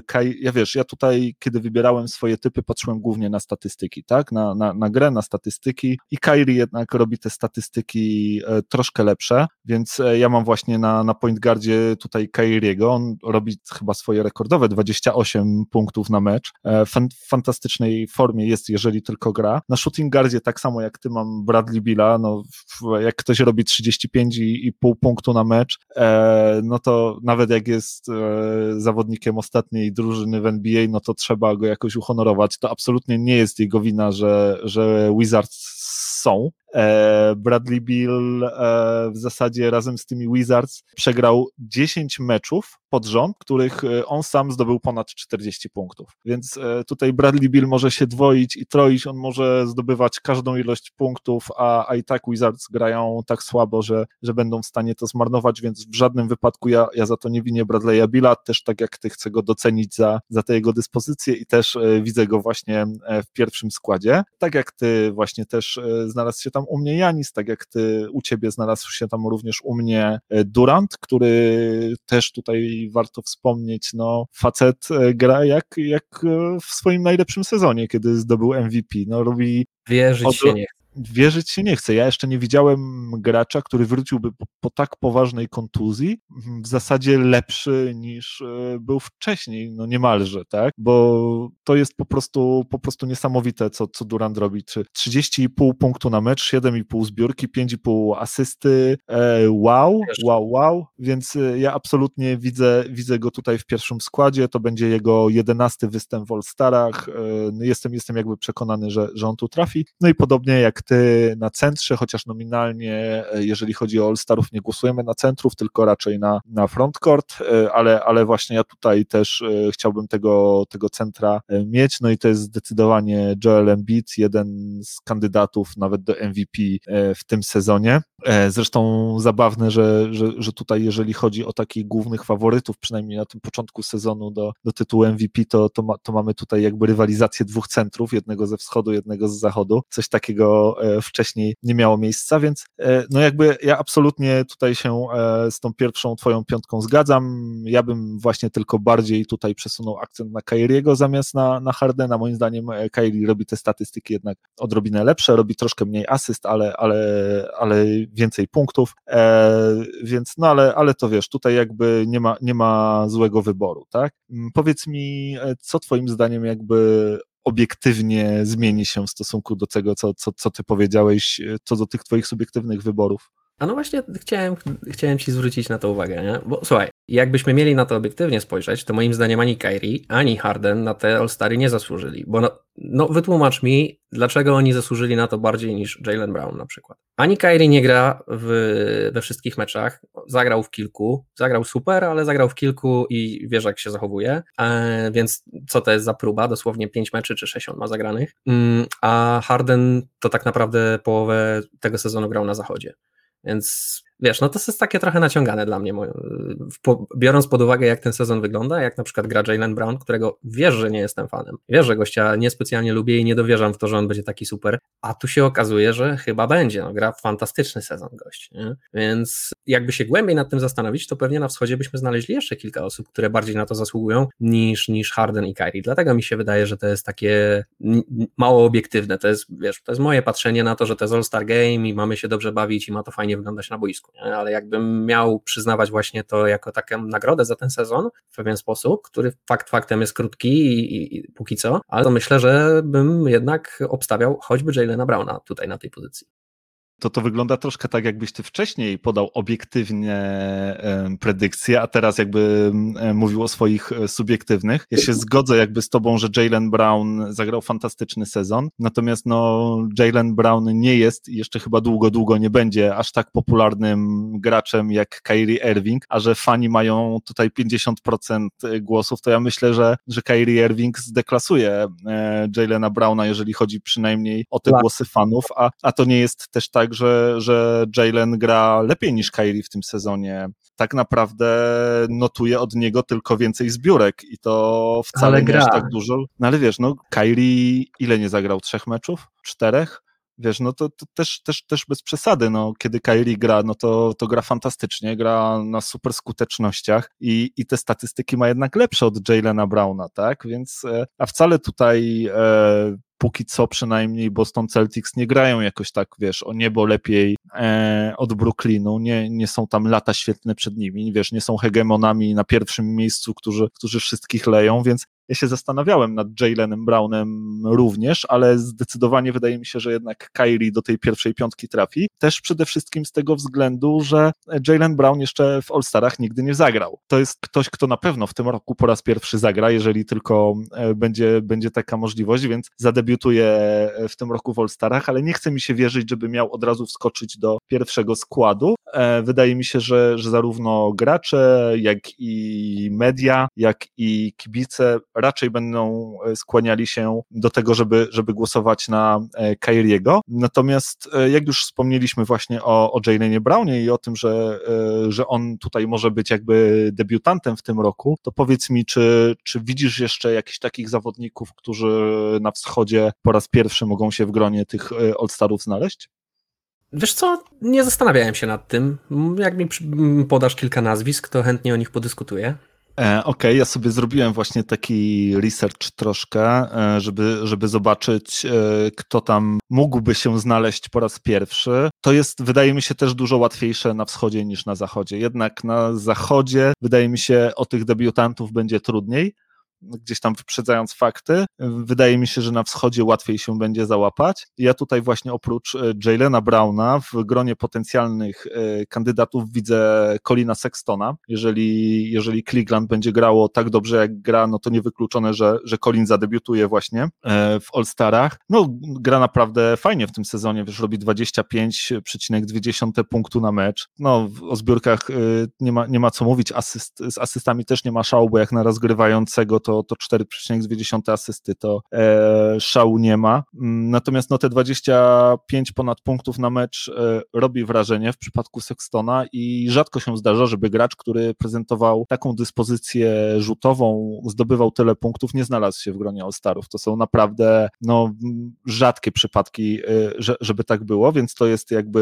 ja wiesz, ja tutaj, kiedy wybierałem swoje typy, patrzyłem głównie na statystyki, tak, na, na, na grę, na statystyki i Kyrie jednak robi te statystyki e, troszkę lepsze, więc e, ja mam właśnie na, na point guardzie tutaj Kyriego, on robi chyba swoje rekordowe 28 punktów na mecz, e, w fantastycznej formie jest, jeżeli tylko gra. Na shooting guardzie tak samo jak ty mam Bradley No jak ktoś robi 35,5 punktu na mecz, e, no to nawet jak jest e, zawodnikiem ostatniej drużyny w NBA, no to trzeba go jakoś uhonorować. To absolutnie nie jest jego wina, że, że Wizards są. E, Bradley Bill e, w zasadzie razem z tymi Wizards przegrał 10 meczów pod rząd, których e, on sam zdobył ponad 40 punktów. Więc tutaj Bradley Bill może się dwoić i troić, on może zdobywać każdą ilość punktów, a, a i tak Wizards grają tak słabo, że, że będą w stanie to zmarnować, więc w żadnym wypadku ja, ja za to nie winię Bradley'a Billa, też tak jak ty chcę go docenić za, za te jego dyspozycje i też widzę go właśnie w pierwszym składzie. Tak jak ty właśnie też znalazł się tam u mnie Janis, tak jak ty, u ciebie znalazł się tam również u mnie e, Durant, który też tutaj warto wspomnieć, no facet e, gra jak, jak e, w swoim najlepszym sezonie, kiedy zdobył MVP, no robi Wierzyć od, się nie wierzyć się nie chce. Ja jeszcze nie widziałem gracza, który wróciłby po, po, tak poważnej kontuzji, w zasadzie lepszy niż e, był wcześniej, no niemalże, tak? Bo to jest po prostu, po prostu niesamowite, co, co Durant robi. Czy 30,5 punktu na mecz, 7,5 zbiórki, 5,5 asysty, e, wow, wow, wow, więc e, ja absolutnie widzę, widzę go tutaj w pierwszym składzie, to będzie jego jedenasty występ w All-Starach, jestem, jestem jakby przekonany, że, że on tu trafi, no i podobnie jak na centrze, chociaż nominalnie, e, jeżeli chodzi o All-Starów, nie głosujemy na centrów, tylko raczej na, na frontcourt, e, ale, ale właśnie ja tutaj też e, chciałbym tego, tego centra mieć, no i to jest zdecydowanie Joel Embiid, jeden z kandydatów nawet do MVP w tym sezonie. Zresztą zabawne, że, że, że tutaj jeżeli chodzi o takich głównych faworytów, przynajmniej na tym początku sezonu do, do tytułu MVP, to, to, ma, to mamy tutaj jakby rywalizację dwóch centrów, jednego ze wschodu, jednego z zachodu. Coś takiego E, wcześniej nie miało miejsca, więc e, no jakby ja absolutnie tutaj się e, z tą pierwszą twoją piątką zgadzam. Ja bym właśnie tylko bardziej tutaj przesunął akcent na Kairiego zamiast na, na Hardena. Moim zdaniem Kairi robi te statystyki jednak odrobinę lepsze, robi troszkę mniej asyst, ale, ale, ale więcej punktów, więc no ale, ale to wiesz, tutaj jakby nie ma, nie ma złego wyboru, tak? Mm, powiedz mi, co twoim zdaniem jakby obiektywnie zmieni się w stosunku do tego, co, co, co ty powiedziałeś, co do tych twoich subiektywnych wyborów. A no właśnie chciałem, chciałem ci zwrócić na to uwagę, nie? Bo słuchaj, jakbyśmy mieli na to obiektywnie spojrzeć, to moim zdaniem ani Kyrie, ani Harden na te All-Stary nie zasłużyli. Bo no, no, wytłumacz mi, dlaczego oni zasłużyli na to bardziej niż Jalen Brown na przykład. Ani Kyrie nie gra w, we wszystkich meczach, zagrał w kilku, zagrał super, ale zagrał w kilku i wiesz jak się zachowuje, e, więc co to jest za próba, dosłownie pięć meczy czy sześć on ma zagranych, mm, a Harden to tak naprawdę połowę tego sezonu grał na zachodzie. Więc wiesz, no to jest takie trochę naciągane dla mnie, biorąc pod uwagę, jak ten sezon wygląda, jak na przykład gra Jalen Brown, którego wiesz, że nie jestem fanem. Wiesz, że gościa niespecjalnie lubię i nie dowierzam w to, że on będzie taki super, a tu się okazuje, że chyba będzie. No, gra fantastyczny sezon gość. Nie? Więc jakby się głębiej nad tym zastanowić, to pewnie na wschodzie byśmy znaleźli jeszcze kilka osób, które bardziej na to zasługują niż, niż Harden i Kyrie. Dlatego mi się wydaje, że to jest takie mało obiektywne. To jest, wiesz, to jest moje patrzenie na to, że to jest All-Star Game i mamy się dobrze bawić i ma to fajnie wyglądać na boisku? Ale jakbym miał przyznawać właśnie to jako taką nagrodę za ten sezon w pewien sposób, który fakt faktem jest krótki i, i póki co, ale to myślę, że bym jednak obstawiał choćby Jalena Browna tutaj na tej pozycji. To to wygląda troszkę tak, jakbyś ty wcześniej podał obiektywnie predykcje, a teraz jakby mówił o swoich e, subiektywnych. Ja się zgodzę jakby z tobą, że Jalen Brown zagrał fantastyczny sezon, natomiast no Jalen Brown nie jest i jeszcze chyba długo, długo nie będzie aż tak popularnym graczem jak Kyrie Irving, a że fani mają tutaj 50% głosów, to ja myślę, że, że Kyrie Irving zdeklasuje e, Jalena Browna, jeżeli chodzi przynajmniej o te tak. głosy fanów, a, a to nie jest też tak, że, że Jalen gra lepiej niż Kyrie w tym sezonie. Tak naprawdę notuje od niego tylko więcej zbiórek i to wcale ale nie gra. aż tak dużo. No ale wiesz, no Kyrie ile nie zagrał? Trzech meczów? Czterech? Wiesz, no to, to, też, też, też bez przesady, no, kiedy Kyrie gra, no to, to gra fantastycznie, gra na super skutecznościach i, i te statystyki ma jednak lepsze od Jalena Browna, tak? Więc, e, a wcale tutaj e, póki co przynajmniej Boston Celtics nie grają jakoś tak, wiesz, o niebo lepiej e, od Brooklynu, nie, nie są tam lata świetne przed nimi, wiesz, nie są hegemonami na pierwszym miejscu, którzy, którzy wszystkich leją, więc ja się zastanawiałem nad Jalenem Brownem również, ale zdecydowanie wydaje mi się, że jednak Kyrie do tej pierwszej piątki trafi. Też przede wszystkim z tego względu, że Jalen Brown jeszcze w All-Starach nigdy nie zagrał. To jest ktoś, kto na pewno w tym roku po raz pierwszy zagra, jeżeli tylko e, będzie, będzie taka możliwość, więc zadebiutuje w tym roku w All-Starach, ale nie chce mi się wierzyć, żeby miał od razu wskoczyć do pierwszego składu. E, wydaje mi się, że, że zarówno gracze, jak i media, jak i kibice raczej będą e, skłaniali się do tego, żeby, żeby głosować na e, Kyriego. Natomiast e, jak już wspomnieliśmy właśnie o, o Jalenie Brownie i o tym, że, że on tutaj może być jakby debiutantem w tym roku, to powiedz mi, czy, czy widzisz jeszcze jakichś takich zawodników, którzy na wschodzie po raz pierwszy mogą się w gronie tych All-Starów znaleźć? Wiesz co, nie zastanawiałem się nad tym. Jak mi podasz kilka nazwisk, to chętnie o nich podyskutuję. E, okej, okay, ja sobie zrobiłem właśnie taki research troszkę, e, żeby, żeby zobaczyć, e, kto tam mógłby się znaleźć po raz pierwszy. To jest, wydaje mi się, też dużo łatwiejsze na wschodzie niż na zachodzie. Jednak na zachodzie, wydaje mi się, o tych debiutantów będzie trudniej gdzieś tam wyprzedzając fakty. Wydaje mi się, że na wschodzie łatwiej się będzie załapać. Ja tutaj właśnie oprócz e, Jalena Browna w gronie potencjalnych e, kandydatów widzę Colina Sextona. Jeżeli, jeżeli Cleveland będzie grało tak dobrze jak gra, no to niewykluczone, że, że Colin zadebiutuje właśnie e, w All-Starach. No gra naprawdę fajnie w tym sezonie, wiesz, robi 25,2 punktu na mecz. No o zbiórkach nie ma, nie ma co mówić, Asyst, z asystami też nie ma szału, bo jak na rozgrywającego to, to 4,2 asysty, to e, szału nie ma. Mm, natomiast no, te 25 ponad punktów na mecz e, robi wrażenie w przypadku Sextona i rzadko się zdarza, żeby gracz, który prezentował taką dyspozycję rzutową, zdobywał tyle punktów, nie znalazł się w gronie All-Starów. To są naprawdę no, rzadkie przypadki, e, że, żeby tak było, więc to jest jakby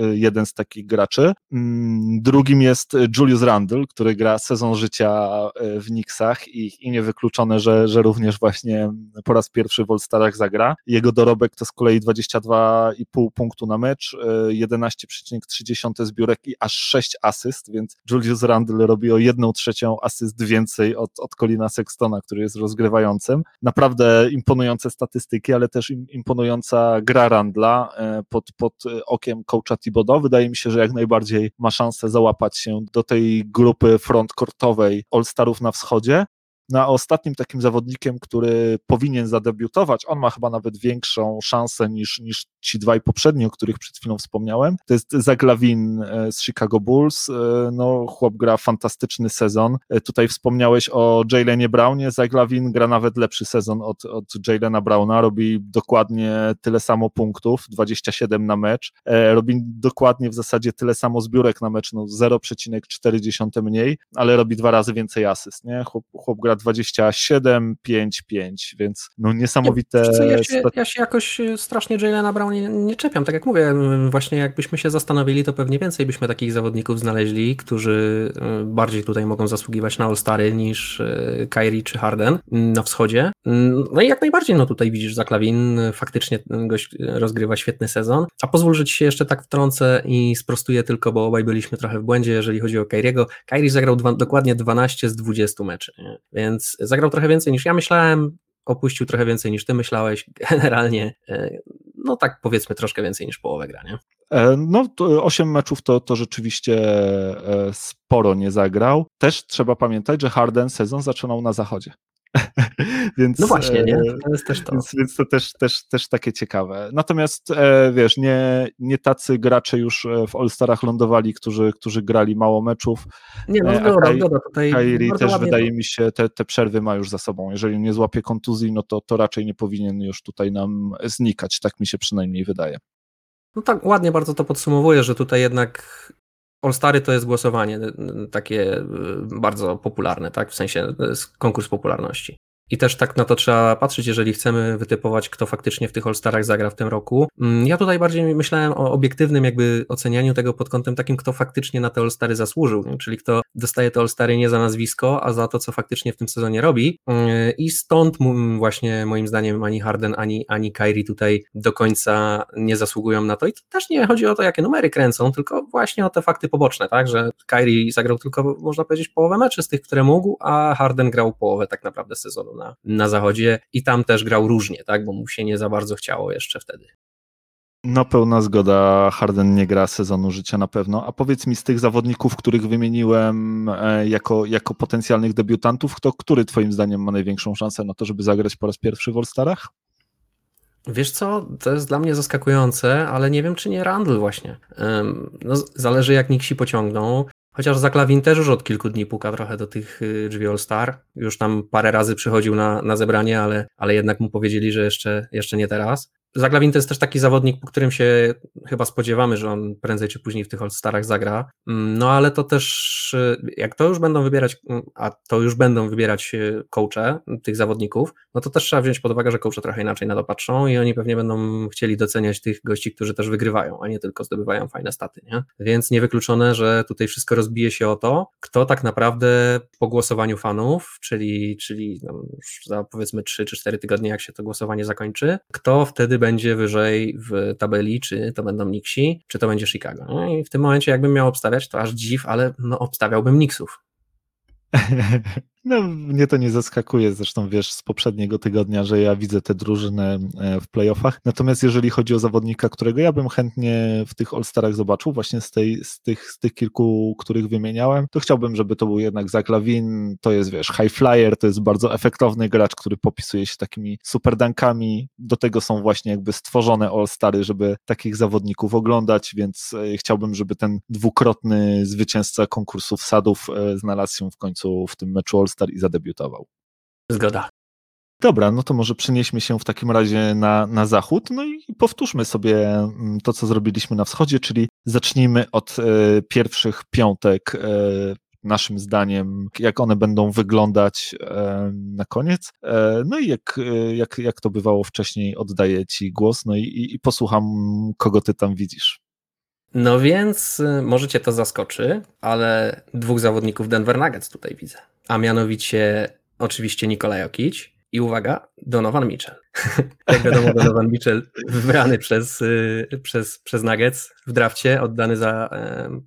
e, jeden z takich graczy. Mm, drugim jest Julius Randle, który gra sezon życia e, w Knicksach i, i nie niewykluczone, że, że również właśnie po raz pierwszy w All-Starach zagra. Jego dorobek to z kolei 22,5 punktu na mecz, 11,3 e, zbiórek i aż 6 asyst, więc Julius Randle robi o 1 trzecią asyst więcej od, od Colina Sextona, który jest rozgrywającym. Naprawdę imponujące statystyki, ale też imponująca gra Randla e, pod, pod okiem coacha Thibodeau. Wydaje mi się, że jak najbardziej ma szansę załapać się do tej grupy frontcourtowej All-Starów na wschodzie. No a ostatnim takim zawodnikiem, który powinien zadebiutować, on ma chyba nawet większą szansę niż, niż ci dwaj poprzedni, o których przed chwilą wspomniałem, to jest Zaglawin e, z Chicago Bulls. E, no, chłop gra fantastyczny sezon. E, tutaj wspomniałeś o Jalenie Brownie. Zaglawin gra nawet lepszy sezon od, od Jalena Browna. Robi dokładnie tyle samo punktów, 27 na mecz. Robi dokładnie w zasadzie tyle samo zbiórek na mecz, no 0,4 mniej, ale robi dwa razy więcej asyst, nie? Chłop, chłop gra 27, 5, 5, więc no niesamowite. co, ja, się, ja się jakoś e, strasznie Jalena Brown nie, nie czepiam, tak jak mówię, właśnie jakbyśmy się zastanowili, to pewnie więcej byśmy takich zawodników znaleźli, którzy e, bardziej tutaj mogą zasługiwać na All-Stary niż e, Kyrie czy Harden na wschodzie. No i jak najbardziej, no tutaj widzisz, Zaklawin faktycznie gość rozgrywa świetny sezon, a pozwól, że ci się jeszcze tak wtrącę i sprostuję tylko, bo obaj byliśmy trochę w błędzie, jeżeli chodzi o Kyriego. Kyrie zagrał dwa, dokładnie 12 z 20 meczy, nie? więc więc zagrał trochę więcej niż ja myślałem, opuścił trochę więcej niż ty myślałeś, generalnie, e, no tak powiedzmy troszkę więcej niż połowę gra, nie? No, 8 meczów to, to rzeczywiście sporo nie zagrał. Też trzeba pamiętać, że Harden sezon zaczynał na zachodzie. więc, no właśnie, nie? To jest też to. Więc, więc, to też, też, też takie ciekawe. Natomiast e, wiesz, nie, nie tacy gracze już e, w All-Starach lądowali, którzy, którzy grali mało meczów. Nie, no zgoda, Kai, zgoda. Tutaj Kairi też ładnie. wydaje mi się, te, te przerwy ma już za sobą. Jeżeli nie złapie kontuzji, no to, to raczej nie powinien już tutaj nam znikać, tak mi się przynajmniej wydaje. No tak, ładnie bardzo to podsumowuje, że tutaj jednak All-Stary to jest głosowanie takie bardzo popularne, tak? W sensie konkurs popularności. I też tak na to trzeba patrzeć, jeżeli chcemy wytypować, kto faktycznie w tych All-Starach zagra w tym roku. Mm, ja tutaj bardziej myślałem o obiektywnym jakby ocenianiu tego pod kątem takim, kto faktycznie na te All-Stary zasłużył, czyli kto dostaje te All-Stary nie za nazwisko, a za to, co faktycznie w tym sezonie robi. Mm, I stąd właśnie moim zdaniem ani Harden, ani, ani Kyrie tutaj do końca nie zasługują na to. I to też nie chodzi o to, jakie numery kręcą, tylko właśnie o te fakty poboczne, tak, że Kyrie zagrał tylko, można powiedzieć, połowę meczy z tych, które mógł, a Harden grał połowę tak naprawdę sezonu na, na zachodzie i tam też grał różnie, tak, bo mu się nie za bardzo chciało jeszcze wtedy. No pełna zgoda, Harden nie gra sezonu życia na pewno. A powiedz mi z tych zawodników, których wymieniłem e, jako, jako potencjalnych debiutantów, kto, który twoim zdaniem ma największą szansę na to, żeby zagrać po raz pierwszy w All-Starach? Wiesz co, to jest dla mnie zaskakujące, ale nie wiem, czy nie Randall właśnie. No, zależy jak Nixi pociągną. Chociaż Zaklawin też już od kilku dni puka trochę do tych y, drzwi All Star. Już tam parę razy przychodził na, na zebranie, ale, ale jednak mu powiedzieli, że jeszcze, jeszcze nie teraz. Zaglawin to jest też taki zawodnik, po którym się chyba spodziewamy, że on prędzej czy później w tych All-Starach zagra. Mm, no ale to też, y, jak to już będą wybierać, mm, a to już będą wybierać y, coache tych zawodników, no to też trzeba wziąć pod uwagę, że coache trochę inaczej na to patrzą i oni pewnie będą chcieli doceniać tych gości, którzy też wygrywają, a nie tylko zdobywają fajne staty, nie? Więc niewykluczone, że tutaj wszystko rozbije się o to, kto tak naprawdę po głosowaniu fanów, czyli, czyli no już za powiedzmy 3 czy 4 tygodnie, jak się to głosowanie zakończy, kto wtedy będzie wyżej w tabeli, czy to będą Nixi, czy to będzie Chicago. No i w tym momencie jakbym miał obstawiać, to aż dziw, ale no obstawiałbym Knicksów. No, mnie to nie zaskakuje, zresztą wiesz z poprzedniego tygodnia, że ja widzę te drużyny e, w playoffach. Natomiast jeżeli chodzi o zawodnika, którego ja bym chętnie w tych All-Starach zobaczył, właśnie z, tej, z, tych, z tych kilku, których wymieniałem, to chciałbym, żeby to był jednak Zach Lavin, to jest wiesz, high flyer, to jest bardzo efektowny gracz, który popisuje się takimi super dankami. Do tego są właśnie jakby stworzone All-Stary, żeby takich zawodników oglądać, więc e, chciałbym, żeby ten dwukrotny zwycięzca konkursu wsadów e, znalazł się w końcu w tym meczu All-Star All-Star i zadebiutował. Zgoda. Dobra, no to może przenieśmy się w takim razie na, na zachód, no i powtórzmy sobie mm, to, co zrobiliśmy na wschodzie, czyli zacznijmy od e, pierwszych piątek, e, naszym zdaniem, jak one będą wyglądać e, na koniec. E, no i jak, e, jak, jak to bywało wcześniej, oddaję Ci głos, no i, i posłucham, kogo Ty tam widzisz. No więc y, możecie to zaskoczy, ale dwóch zawodników Denver Nuggets tutaj widzę a mianowicie oczywiście Nikola Jokic i uwaga, Donovan Mitchell. Jak wiadomo, Donovan Mitchell wybrany przez, y, przez, przez Nuggets w drafcie, oddany za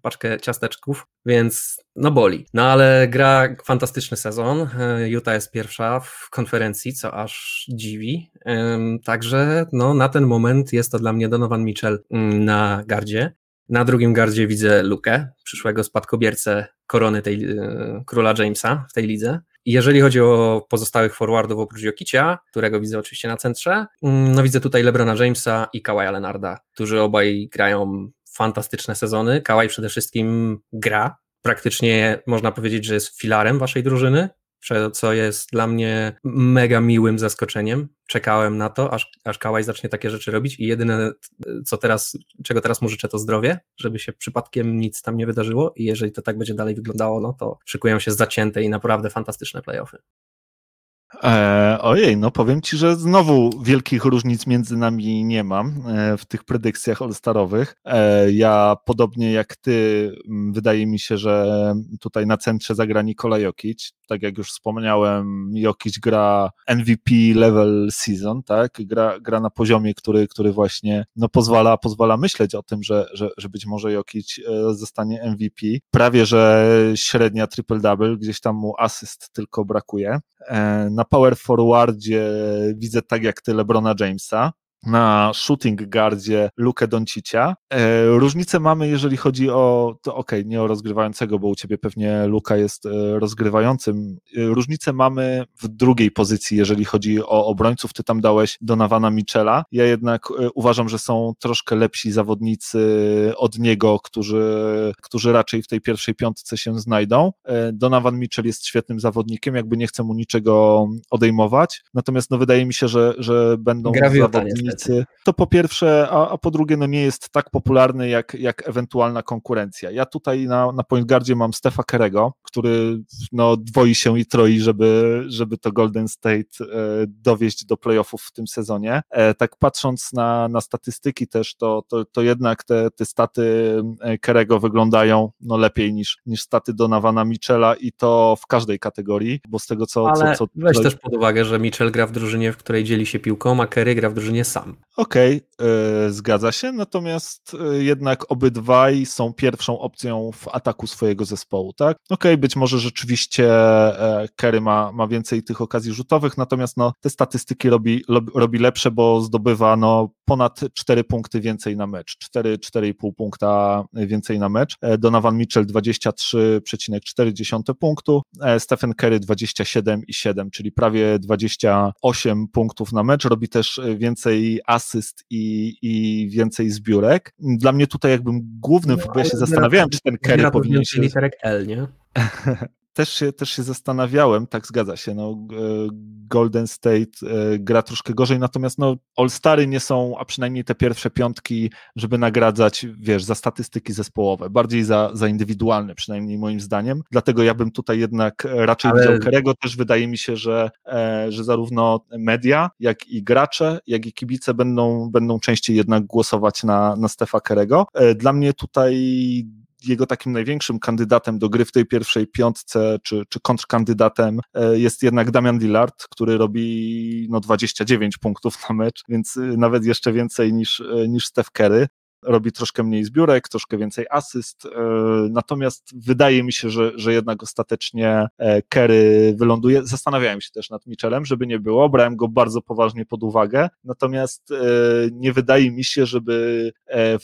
paczkę ciasteczków, więc no boli. No ale gra fantastyczny sezon. E, Utah jest pierwsza w konferencji, co aż dziwi. Także no, na ten moment jest to dla mnie Donovan Mitchell mm, na gardzie. Na drugim gardzie widzę Lukę, przyszłego spadkobiercę korony tej e, króla Jamesa w tej lidze. Jeżeli chodzi o pozostałych forwardów oprócz Jokicia, którego widzę oczywiście na centrze, mm, no widzę tutaj LeBrona Jamesa i Kawaja Leonarda, którzy obaj grają fantastyczne sezony. Kawaj przede wszystkim gra, praktycznie można powiedzieć, że jest filarem waszej drużyny, co jest dla mnie mega miłym zaskoczeniem. Czekałem na to, aż, aż Kałaj zacznie takie rzeczy robić i jedyne, co teraz, czego teraz mu życzę, to zdrowie, żeby się przypadkiem nic tam nie wydarzyło i jeżeli to tak będzie dalej wyglądało, no to szykują się zacięte i naprawdę fantastyczne playoffy. E, ojej, no powiem Ci, że znowu wielkich różnic między nami nie mam e, w tych predykcjach all-starowych. E, ja podobnie jak Ty, wydaje mi się, że tutaj na centrze zagra Nikola Jokic. Tak jak już wspomniałem, Jokic gra MVP level season, tak? Gra, gra na poziomie, który, który właśnie no, pozwala, pozwala myśleć o tym, że, że, że być może Jokic e, zostanie MVP. Prawie, że średnia triple-double, gdzieś tam mu asyst tylko brakuje. E, na power forwardzie widzę tak jak ty LeBrona Jamesa. Na shooting guardzie Lukę Doncicia. E, różnice mamy, jeżeli chodzi o, to okej, okay, nie o rozgrywającego, bo u ciebie pewnie Luka jest e, rozgrywającym. E, różnice mamy w drugiej pozycji, jeżeli chodzi o obrońców. Ty tam dałeś Donawana Michela. Ja jednak uważam, że są troszkę lepsi zawodnicy od niego, którzy, którzy raczej w tej pierwszej piątce się znajdą. Donawan Mitchell jest świetnym zawodnikiem, jakby nie chcę mu niczego odejmować. Natomiast no, wydaje mi się, że, że będą zawodnicy to po pierwsze, a, a, po drugie, no nie jest tak popularny jak, jak ewentualna konkurencja. Ja tutaj na, na Point Guardzie mam Stefa Kerego, który no, dwoi się i troi, żeby, żeby to Golden State e, dowieść do playoffów w tym sezonie. E, tak patrząc na, na statystyki też, to, to, to jednak te, te staty e, Kerego wyglądają no, lepiej niż, niż staty Donawana Michela i to w każdej kategorii, bo z tego co... Ale co, co weź też pod uwagę, że Mitchell gra w drużynie, w której dzieli się piłką, a Kerry gra w drużynie sam. Okej, okay, zgadza się, natomiast e, jednak obydwaj są pierwszą opcją w ataku swojego zespołu, tak? Okej, okay, być może rzeczywiście e, Kerry ma, ma więcej tych okazji rzutowych, natomiast no, te statystyki robi, robi lepsze, bo zdobywa no, ponad 4 punkty więcej na mecz, 4-4,5 punkta więcej na mecz. E, Donovan Mitchell 23,4 punktu, Stephen Curry 27,7, czyli prawie 28 punktów na mecz, robi też więcej asyst i, i więcej zbiórek. Dla mnie tutaj jakbym głównym, no, ja się zastanawiałem, czy ten Kerry powinien się... literek L, nie? też się, też się zastanawiałem, tak zgadza się, no, e, Golden State e, gra troszkę gorzej, natomiast no, All-Stary nie są, a przynajmniej te pierwsze piątki, żeby nagradzać, wiesz, za statystyki zespołowe, bardziej za, za indywidualne, przynajmniej moim zdaniem, dlatego ja bym tutaj jednak raczej Ale... widział Kerego, też wydaje mi się, że, e, że zarówno media, jak i gracze, jak i kibice będą, będą częściej jednak głosować na, na Stefa Kerego. Dla mnie tutaj jego takim największym kandydatem do gry w tej pierwszej piątce, czy, czy kontrkandydatem e, jest jednak Damian Dillard, który robi no 29 punktów na mecz, więc y, nawet jeszcze więcej niż, e, niż Steph Curry robi troszkę mniej zbiórek, troszkę więcej asyst, e, natomiast wydaje mi się, że, że jednak ostatecznie e, Kerry wyląduje. Zastanawiałem się też nad Michelem, żeby nie było, brałem go bardzo poważnie pod uwagę, natomiast e, nie wydaje mi się, żeby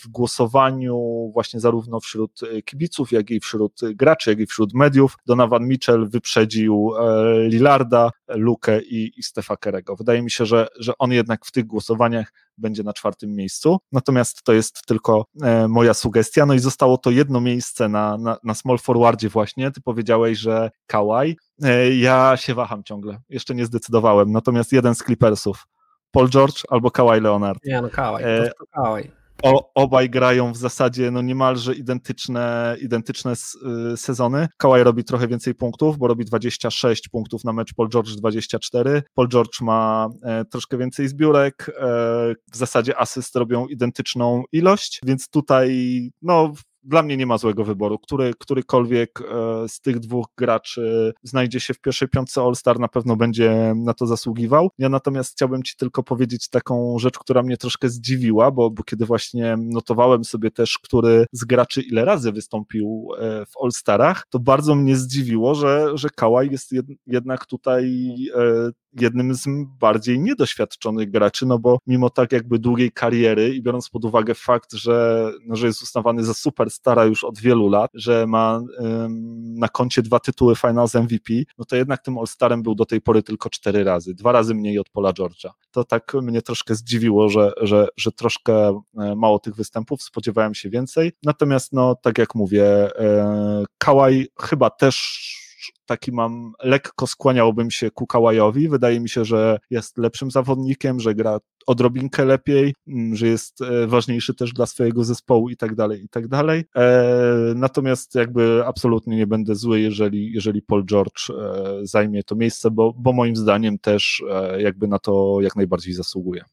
w głosowaniu właśnie zarówno wśród kibiców, jak i wśród graczy, jak i wśród mediów Donovan Mitchell wyprzedził Lillarda, Lukę i, i Stefa Kerego. Wydaje mi się, że, że on jednak w tych głosowaniach będzie na czwartym miejscu, natomiast to jest tylko e, moja sugestia. No i zostało to jedno miejsce na, na, na small forwardzie właśnie. Ty powiedziałeś, że Kawaj. E, ja się waham ciągle, jeszcze nie zdecydowałem. Natomiast jeden z Clippersów, Paul George albo Kawhi Leonard. Nie, no Kawhi, e, to Kawhi o, obaj grają w zasadzie no niemalże identyczne, identyczne y, sezony. Kawhi robi trochę więcej punktów, bo robi 26 punktów na mecz, Paul George 24. Paul George ma e, troszkę więcej zbiórek, e, w zasadzie asyst robią identyczną ilość, więc tutaj no dla mnie nie ma złego wyboru. Który, którykolwiek e, z tych dwóch graczy znajdzie się w pierwszej piątce All-Star, na pewno będzie na to zasługiwał. Ja natomiast chciałbym Ci tylko powiedzieć taką rzecz, która mnie troszkę zdziwiła, bo, bo kiedy właśnie notowałem sobie też, który z graczy ile razy wystąpił e, w All-Starach, to bardzo mnie zdziwiło, że, że Kałaj jest jednak tutaj e, jednym z bardziej niedoświadczonych graczy, no bo mimo tak jakby długiej kariery i biorąc pod uwagę fakt, że, no, że jest uznawany za superstara już od wielu lat, że ma ym, na koncie dwa tytuły Finals MVP, no to jednak tym All-Starem był do tej pory tylko cztery razy, dwa razy mniej od Pola George'a. To tak mnie troszkę zdziwiło, że, że, że troszkę e, mało tych występów, spodziewałem się więcej, natomiast no tak jak mówię, Kałaj chyba też taki mam, lekko skłaniałbym się ku Kałajowi. Wydaje mi się, że jest lepszym zawodnikiem, że gra odrobinkę lepiej, mm, że jest e, ważniejszy też dla swojego zespołu i tak dalej, i tak dalej. E, natomiast jakby absolutnie nie będę zły, jeżeli, jeżeli Paul George e, zajmie to miejsce, bo, bo moim zdaniem też jakby na to jak najbardziej zasługuje.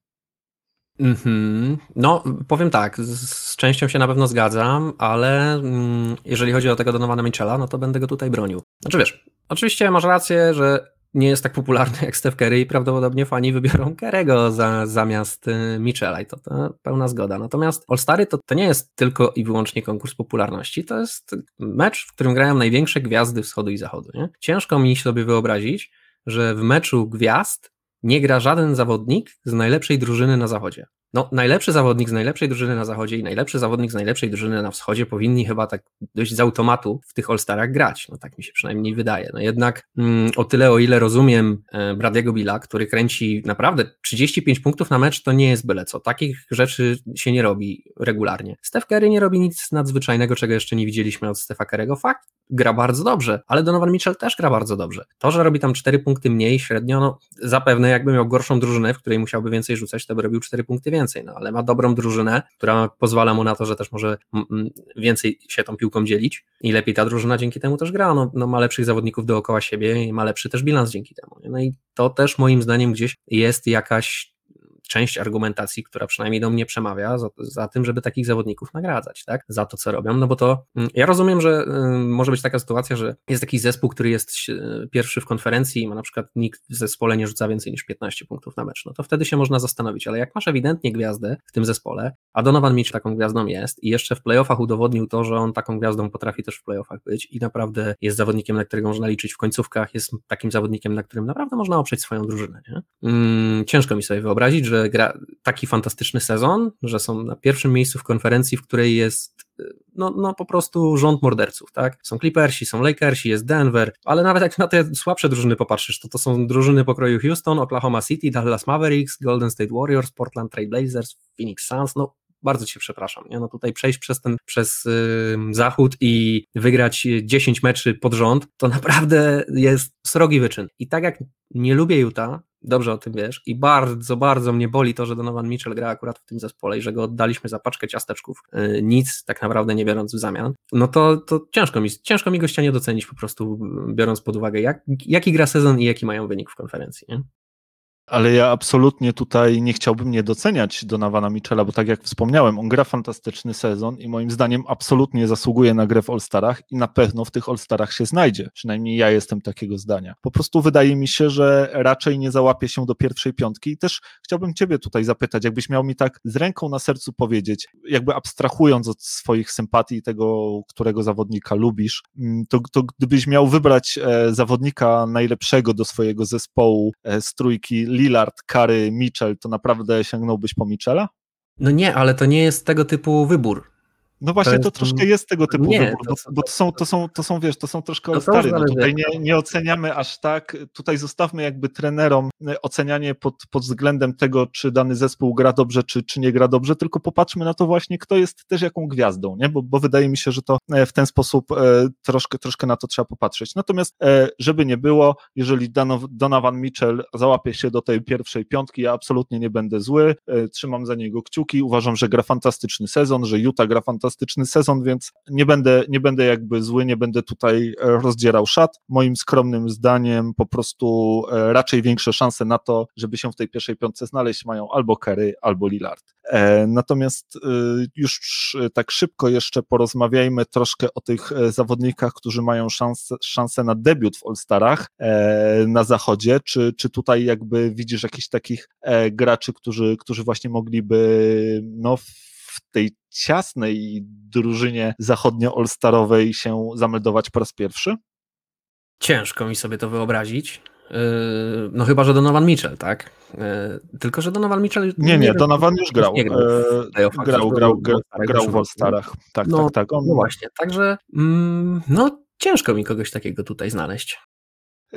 Mm. No, powiem tak, z, z, częścią się na pewno zgadzam, ale mm, jeżeli chodzi o tego Donowana Michela, no to będę go tutaj bronił. Znaczy wiesz, oczywiście masz rację, że nie jest tak popularny jak Steph Curry i prawdopodobnie fani wybiorą Kerego za, zamiast y, Michela i to, to pełna zgoda. Natomiast All-Stary to, to nie jest tylko i wyłącznie konkurs popularności, to jest mecz, w którym grają największe gwiazdy wschodu i zachodu. Nie? Ciężko mi sobie wyobrazić, że w meczu gwiazd nie gra żaden zawodnik z najlepszej drużyny na zachodzie. No, najlepszy zawodnik z najlepszej drużyny na zachodzie i najlepszy zawodnik z najlepszej drużyny na wschodzie powinni chyba tak dość z automatu w tych All-Starach grać. No tak mi się przynajmniej wydaje. No jednak mm, o tyle, o ile rozumiem e, Bradiego Billa, który kręci naprawdę 35 punktów na mecz, to nie jest byle co. Takich rzeczy się nie robi regularnie. Steph Curry nie robi nic nadzwyczajnego, czego jeszcze nie widzieliśmy od Stefa Curry'ego. Fakt, gra bardzo dobrze, ale Donovan Mitchell też gra bardzo dobrze. To, że robi tam 4 punkty mniej średnio, no zapewne jakby miał gorszą drużynę, w której musiałby więcej rzucać, to by robił 4 punkty więcej, no ale ma dobrą drużynę, która pozwala mu na to, że też może więcej się tą piłką dzielić i lepiej ta drużyna dzięki temu też gra, no, no ma lepszych zawodników dookoła siebie i ma lepszy też bilans dzięki temu. No i to też moim zdaniem gdzieś jest jakaś część argumentacji, która przynajmniej do mnie przemawia za, za, tym, żeby takich zawodników nagradzać, tak? Za to, co robią, no bo to mm, ja rozumiem, że y, może być taka sytuacja, że jest jakiś zespół, który jest y, pierwszy w konferencji i ma na przykład nikt w zespole nie rzuca więcej niż 15 punktów na mecz, no to wtedy się można zastanowić, ale jak masz ewidentnie gwiazdę w tym zespole, a Donovan Mitch taką gwiazdą jest i jeszcze w playoffach udowodnił to, że on taką gwiazdą potrafi też w playoffach być i naprawdę jest zawodnikiem, na którego można liczyć w końcówkach, jest takim zawodnikiem, na którym naprawdę można oprzeć swoją drużynę, nie? Mm, ciężko mi sobie wyobrazić, że gra taki fantastyczny sezon, że są na pierwszym miejscu w konferencji, w której jest no, no po prostu rząd morderców, tak? Są Clippersi, są Lakersi, jest Denver, ale nawet jak na te słabsze drużyny popatrzysz, to to są drużyny pokroju Houston, Oklahoma City, Dallas Mavericks, Golden State Warriors, Portland Trail Blazers, Phoenix Suns, no bardzo cię przepraszam, nie? no tutaj przejść przez ten, przez zachód i wygrać 10 meczy pod rząd, to naprawdę jest srogi wyczyn. I tak jak nie lubię Utah, dobrze o tym wiesz i bardzo, bardzo mnie boli to, że Donovan Mitchell gra akurat w tym zespole i że go oddaliśmy za paczkę ciasteczków, yy, nic tak naprawdę nie biorąc w zamian, no to, to ciężko, mi, ciężko mi gościa nie docenić po prostu biorąc pod uwagę jak, jaki gra sezon i jaki mają wynik w konferencji. Nie? Ale ja absolutnie tutaj nie chciałbym nie doceniać Donawana Michela, bo tak jak wspomniałem, on gra fantastyczny sezon i moim zdaniem absolutnie zasługuje na grę w All-Starach i na pewno w tych All-Starach się znajdzie. Przynajmniej ja jestem takiego zdania. Po prostu wydaje mi się, że raczej nie załapie się do pierwszej piątki i też chciałbym ciebie tutaj zapytać, jakbyś miał mi tak z ręką na sercu powiedzieć, jakby abstrahując od swoich sympatii tego, którego zawodnika lubisz, mm, to, to gdybyś miał wybrać e, zawodnika najlepszego do swojego zespołu e, z trójki Lillard, Curry, Mitchell, to naprawdę sięgnąłbyś po Mitchella? No nie, ale to nie jest tego typu wybór. No właśnie, to, to troszkę jest tego typu nie, wybór, bo, bo, to, są, to, są, to są, wiesz, to są troszkę no stary. No tutaj nie, nie oceniamy aż tak, tutaj zostawmy jakby trenerom e, ocenianie pod, pod względem tego, czy dany zespół gra dobrze, czy, czy nie gra dobrze, tylko popatrzmy na to właśnie, kto jest też jaką gwiazdą, nie? Bo, bo wydaje mi się, że to e, w ten sposób e, troszkę, troszkę na to trzeba popatrzeć. Natomiast, żeby nie było, jeżeli Donovan Mitchell załapie się do tej pierwszej piątki, ja absolutnie nie będę zły, trzymam za niego kciuki, uważam, że gra fantastyczny sezon, że Utah gra fantastyczny fantastyczny sezon, więc nie będę, nie będę jakby zły, nie będę tutaj e, rozdzierał szat. Moim skromnym zdaniem po prostu e, raczej większe szanse na to, żeby się w tej pierwszej piątce znaleźć mają albo Kerry, albo Lillard. E, natomiast już tak szybko jeszcze porozmawiajmy troszkę o tych zawodnikach, którzy mają szansę, szansę na debiut w All-Starach na zachodzie. Czy, czy tutaj jakby widzisz jakichś takich graczy, którzy, którzy właśnie mogliby no, w tej ciasnej drużynie zachodnio-olstarowej się zameldować po raz pierwszy? Ciężko mi sobie to wyobrazić. Yy, no chyba, że Donovan Mitchell, tak? Yy, tylko, że Donovan Mitchell... Nie, nie, Donovan już grał. Nie grał, yy, grał, grał, grał, grał w All-Starach. Tak, no, tak, tak. On... No właśnie, także mm, no ciężko mi kogoś takiego tutaj znaleźć.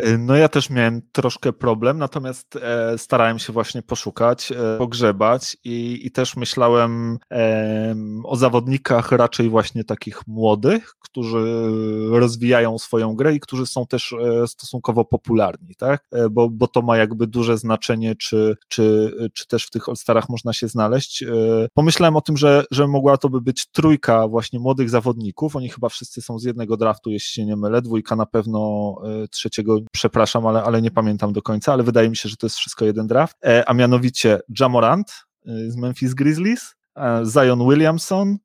Y, no ja też miałem troszkę problem, natomiast e, starałem się właśnie poszukać, e, pogrzebać i, i też myślałem e, o zawodnikach raczej właśnie takich młodych, którzy rozwijają swoją grę i którzy są też e, stosunkowo popularni, tak? E, bo, bo to ma jakby duże znaczenie, czy, czy, czy też w tych All-Starach można się znaleźć. E, pomyślałem o tym, że, że mogła to by być trójka właśnie młodych zawodników, oni chyba wszyscy są z jednego draftu, jeśli się nie mylę, dwójka na pewno trzeciego przepraszam, ale, ale nie pamiętam do końca, ale wydaje mi się, że to jest wszystko jeden draft, e, a mianowicie Jamorant e, z Memphis Grizzlies, e, Zion Williamson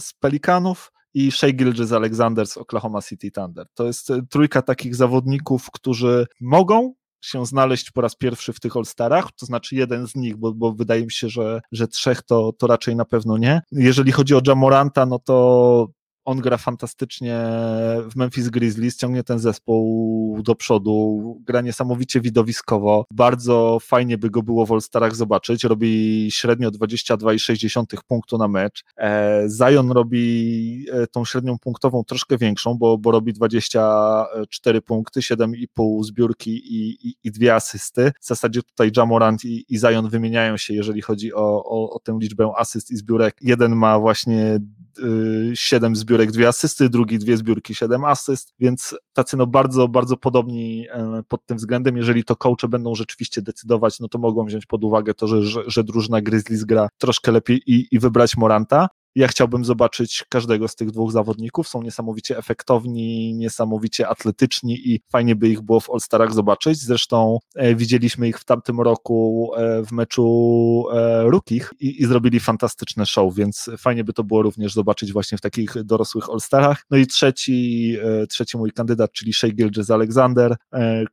z Pelikanów i Shea Gilgis Alexander z Oklahoma City Thunder. To jest trójka takich zawodników, którzy mogą się znaleźć po raz pierwszy w tych All-Starach, to znaczy jeden z nich, bo, bo wydaje mi się, że, że trzech to, to raczej na pewno nie. Jeżeli chodzi o Jamoranta, no to on gra fantastycznie w Memphis Grizzlies, ciągnie ten zespół do przodu, gra niesamowicie widowiskowo, bardzo fajnie by go było w All-Starach zobaczyć, robi średnio 22,6 punktu na mecz, e, Zion robi e, tą średnią punktową troszkę większą, bo, bo robi 24 punkty, 7,5 zbiórki i, i, i dwie asysty, w zasadzie tutaj Jamorant i, i Zion wymieniają się, jeżeli chodzi o, o, o tę liczbę asyst i zbiórek, jeden ma właśnie 7 y, zbiórek, dwie asysty, drugi dwie zbiórki, 7 asyst, więc tacy no bardzo, bardzo podobni e, pod tym względem. Jeżeli to coache będą rzeczywiście decydować, no to mogą wziąć pod uwagę to, że, że, że drużyna Grizzlies gra troszkę lepiej i, i wybrać Moranta. Ja chciałbym zobaczyć każdego z tych dwóch zawodników. Są niesamowicie efektowni, niesamowicie atletyczni i fajnie by ich było w All-Starach zobaczyć. Zresztą e, widzieliśmy ich w tamtym roku e, w meczu e, Rukich i, i, zrobili fantastyczne show, więc fajnie by to było również zobaczyć właśnie w takich dorosłych All-Starach. No i trzeci, trzeci mój kandydat, czyli Shea Gilgis Alexander.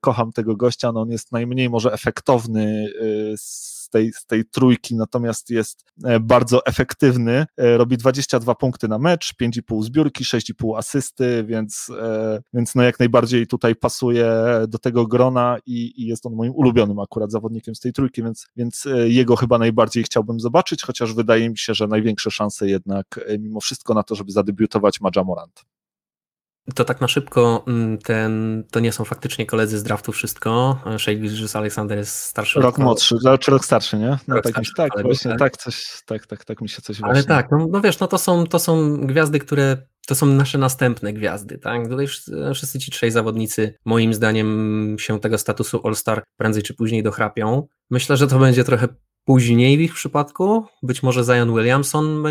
Kocham tego gościa, no on jest najmniej może efektowny z tej, z tej trójki, natomiast jest e, bardzo efektywny. E, robi 22 punkty na mecz, 5,5 zbiórki, 6,5 asysty, więc, e, więc no jak najbardziej tutaj pasuje do tego grona i, i jest on moim ulubionym akurat zawodnikiem z tej trójki, więc, więc jego chyba najbardziej chciałbym zobaczyć, chociaż wydaje mi się, że największe szanse jednak mimo wszystko na to, żeby zadebiutować ma Jamorant. To tak na szybko, mm, ten, to nie są faktycznie koledzy z draftu wszystko. Shea Gilgis Alexander jest starszy. Rok młodszy, czy znaczy rok starszy, nie? No tak, starszy, tak, właśnie, tak. tak, coś, tak, tak, tak mi się coś Ale tak, no, no, wiesz, no to są, to są gwiazdy, które to są nasze następne gwiazdy, tak? Tutaj wszyscy ci trzej zawodnicy, moim zdaniem, się tego statusu All-Star prędzej czy później dochrapią. Myślę, że to będzie trochę Później w ich przypadku, być może Zion Williamson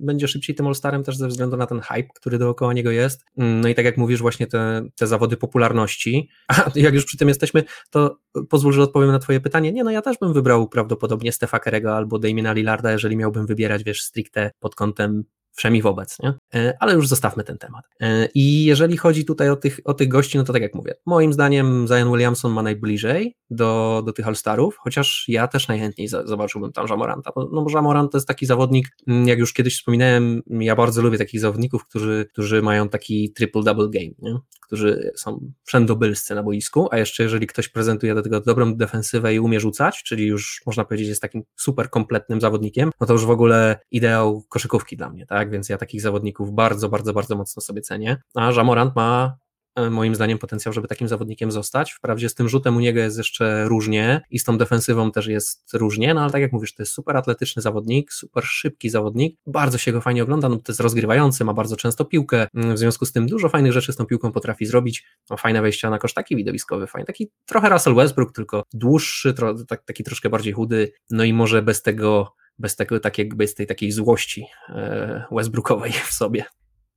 będzie szybciej tym All-Starem też ze względu na ten hype, który dookoła niego jest. No i tak jak mówisz, właśnie te, te zawody popularności. A jak już przy tym jesteśmy, to pozwól, że odpowiem na twoje pytanie. Nie, no ja też bym wybrał prawdopodobnie Stefa Kerego albo Damiena Lillarda, jeżeli miałbym wybierać, wiesz, stricte pod kątem wszemi wobec, nie? E, ale już zostawmy ten temat. E, I jeżeli chodzi tutaj o tych, o tych gości, no to tak jak mówię, moim zdaniem Zion Williamson ma najbliżej do, do tych All-Starów, chociaż ja też najchętniej zobaczyłbym tam Jamoranta. No, no Jamorant to jest taki zawodnik, mm, jak już kiedyś wspominałem, ja bardzo lubię takich zawodników, którzy, którzy mają taki triple-double game, nie? którzy są wszędobylscy na boisku, a jeszcze jeżeli ktoś prezentuje do tego dobrą defensywę i umie rzucać, czyli już można powiedzieć jest takim super kompletnym zawodnikiem, no to już w ogóle ideał koszykówki dla mnie, tak? Więc ja takich zawodników bardzo, bardzo, bardzo mocno sobie cenię. A Jamorant ma E, moim zdaniem potencjał, żeby takim zawodnikiem zostać. Wprawdzie z tym rzutem u niego jest jeszcze różnie i z tą defensywą też jest różnie, no ale tak jak mówisz, to jest super atletyczny zawodnik, super szybki zawodnik, bardzo się go fajnie ogląda, no to jest rozgrywający, ma bardzo często piłkę, mm, w związku z tym dużo fajnych rzeczy z tą piłką potrafi zrobić, ma fajne wejścia na kosz, taki widowiskowy, fajny, taki trochę Russell Westbrook, tylko dłuższy, tro, tak, taki troszkę bardziej chudy, no i może bez tego bez, tego, tak bez tej takiej złości e, Westbrookowej w sobie.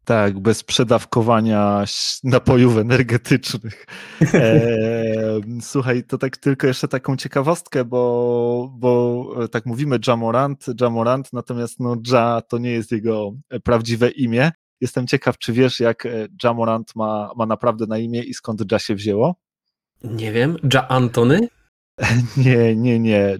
Tak, bez przedawkowania napojów energetycznych. E, słuchaj, to tak tylko jeszcze taką ciekawostkę, bo, bo e, tak mówimy Jamorant, Jamorant, natomiast no Ja to nie jest jego prawdziwe imię. Jestem ciekaw, czy wiesz, jak e, Jamorant ma, ma naprawdę na imię i skąd Ja się wzięło? Nie wiem. Ja Antony? Nie, nie, nie.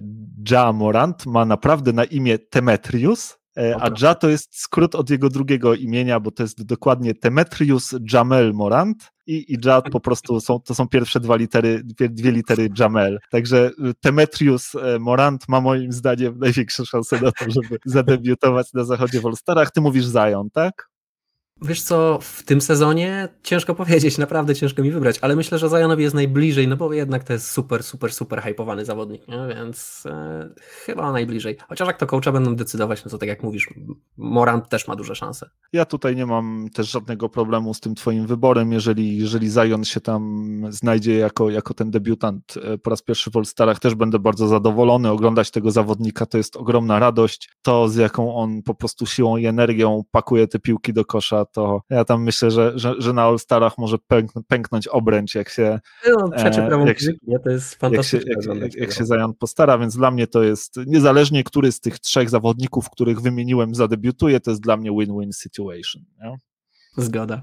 Jamorant ma naprawdę na imię Temetrius, E, a Ja to jest skrót od jego drugiego imienia, bo to jest dokładnie Temetrius Jamel Morant i, i Ja po prostu są, to są pierwsze dwa litery, dwie, dwie litery Jamel. Także y, Temetrius e, Morant ma moim zdaniem największe szanse na to, żeby zadebiutować na zachodzie w All-Starach. Ty mówisz Zion, tak? Wiesz co, w tym sezonie ciężko powiedzieć, naprawdę ciężko mi wybrać, ale myślę, że Zionowi jest najbliżej, no bo jednak to jest super, super, super hypowany zawodnik, nie? więc e, chyba najbliżej. Chociaż jak to coacha będą decydować, no to tak jak mówisz, Morant też ma duże szanse. Ja tutaj nie mam też żadnego problemu z tym twoim wyborem, jeżeli, jeżeli Zion się tam znajdzie jako, jako ten debiutant e, po raz pierwszy w All-Starach, też będę bardzo zadowolony. Oglądać tego zawodnika to jest ogromna radość. To, z jaką on po prostu siłą i energią pakuje te piłki do kosza, to ja tam myślę, że, że, że na All-Starach może pęk, pęknąć obręcz, jak się. No, e, jak się, to jest fantastyczne. Jak się, jak, jak się postara, więc dla mnie to jest, niezależnie który z tych trzech zawodników, których wymieniłem, zadebiutuje, to jest dla mnie win-win situation. Nie? Zgoda.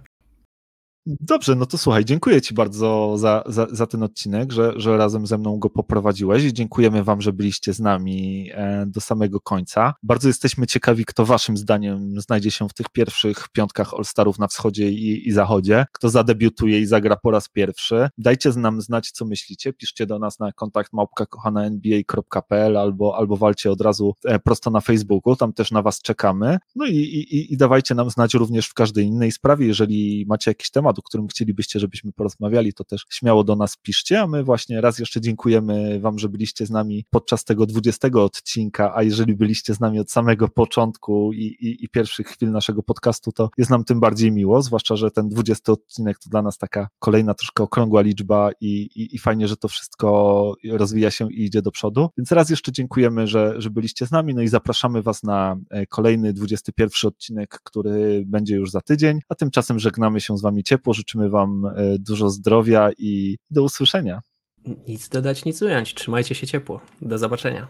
Dobrze, no to słuchaj, dziękuję Ci bardzo za, za, za, ten odcinek, że, że razem ze mną go poprowadziłeś i dziękujemy Wam, że byliście z nami e, do samego końca. Bardzo jesteśmy ciekawi, kto Waszym zdaniem znajdzie się w tych pierwszych piątkach All-Starów na wschodzie i, i zachodzie, kto zadebiutuje i zagra po raz pierwszy. Dajcie nam znać, co myślicie, piszcie do nas na kontakt małpka.kochana.nba.pl albo, albo walcie od razu e, prosto na Facebooku, tam też na Was czekamy. No i, i, i dawajcie nam znać również w każdej innej sprawie, jeżeli macie jakiś temat, temat, o którym chcielibyście, żebyśmy porozmawiali, to też śmiało do nas piszcie, a my właśnie raz jeszcze dziękujemy Wam, że byliście z nami podczas tego 20 odcinka, a jeżeli byliście z nami od samego początku i, i, i pierwszych chwil naszego podcastu, to jest nam tym bardziej miło, zwłaszcza, że ten 20 odcinek to dla nas taka kolejna troszkę okrągła liczba i, i, i fajnie, że to wszystko rozwija się i idzie do przodu. Więc raz jeszcze dziękujemy, że, że byliście z nami, no i zapraszamy Was na e, kolejny 21 odcinek, który będzie już za tydzień, a tymczasem żegnamy się z Wami ciepło ciepło, życzymy Wam e, dużo zdrowia i do usłyszenia. Nic dodać, nic ująć. Trzymajcie się ciepło. Do zobaczenia.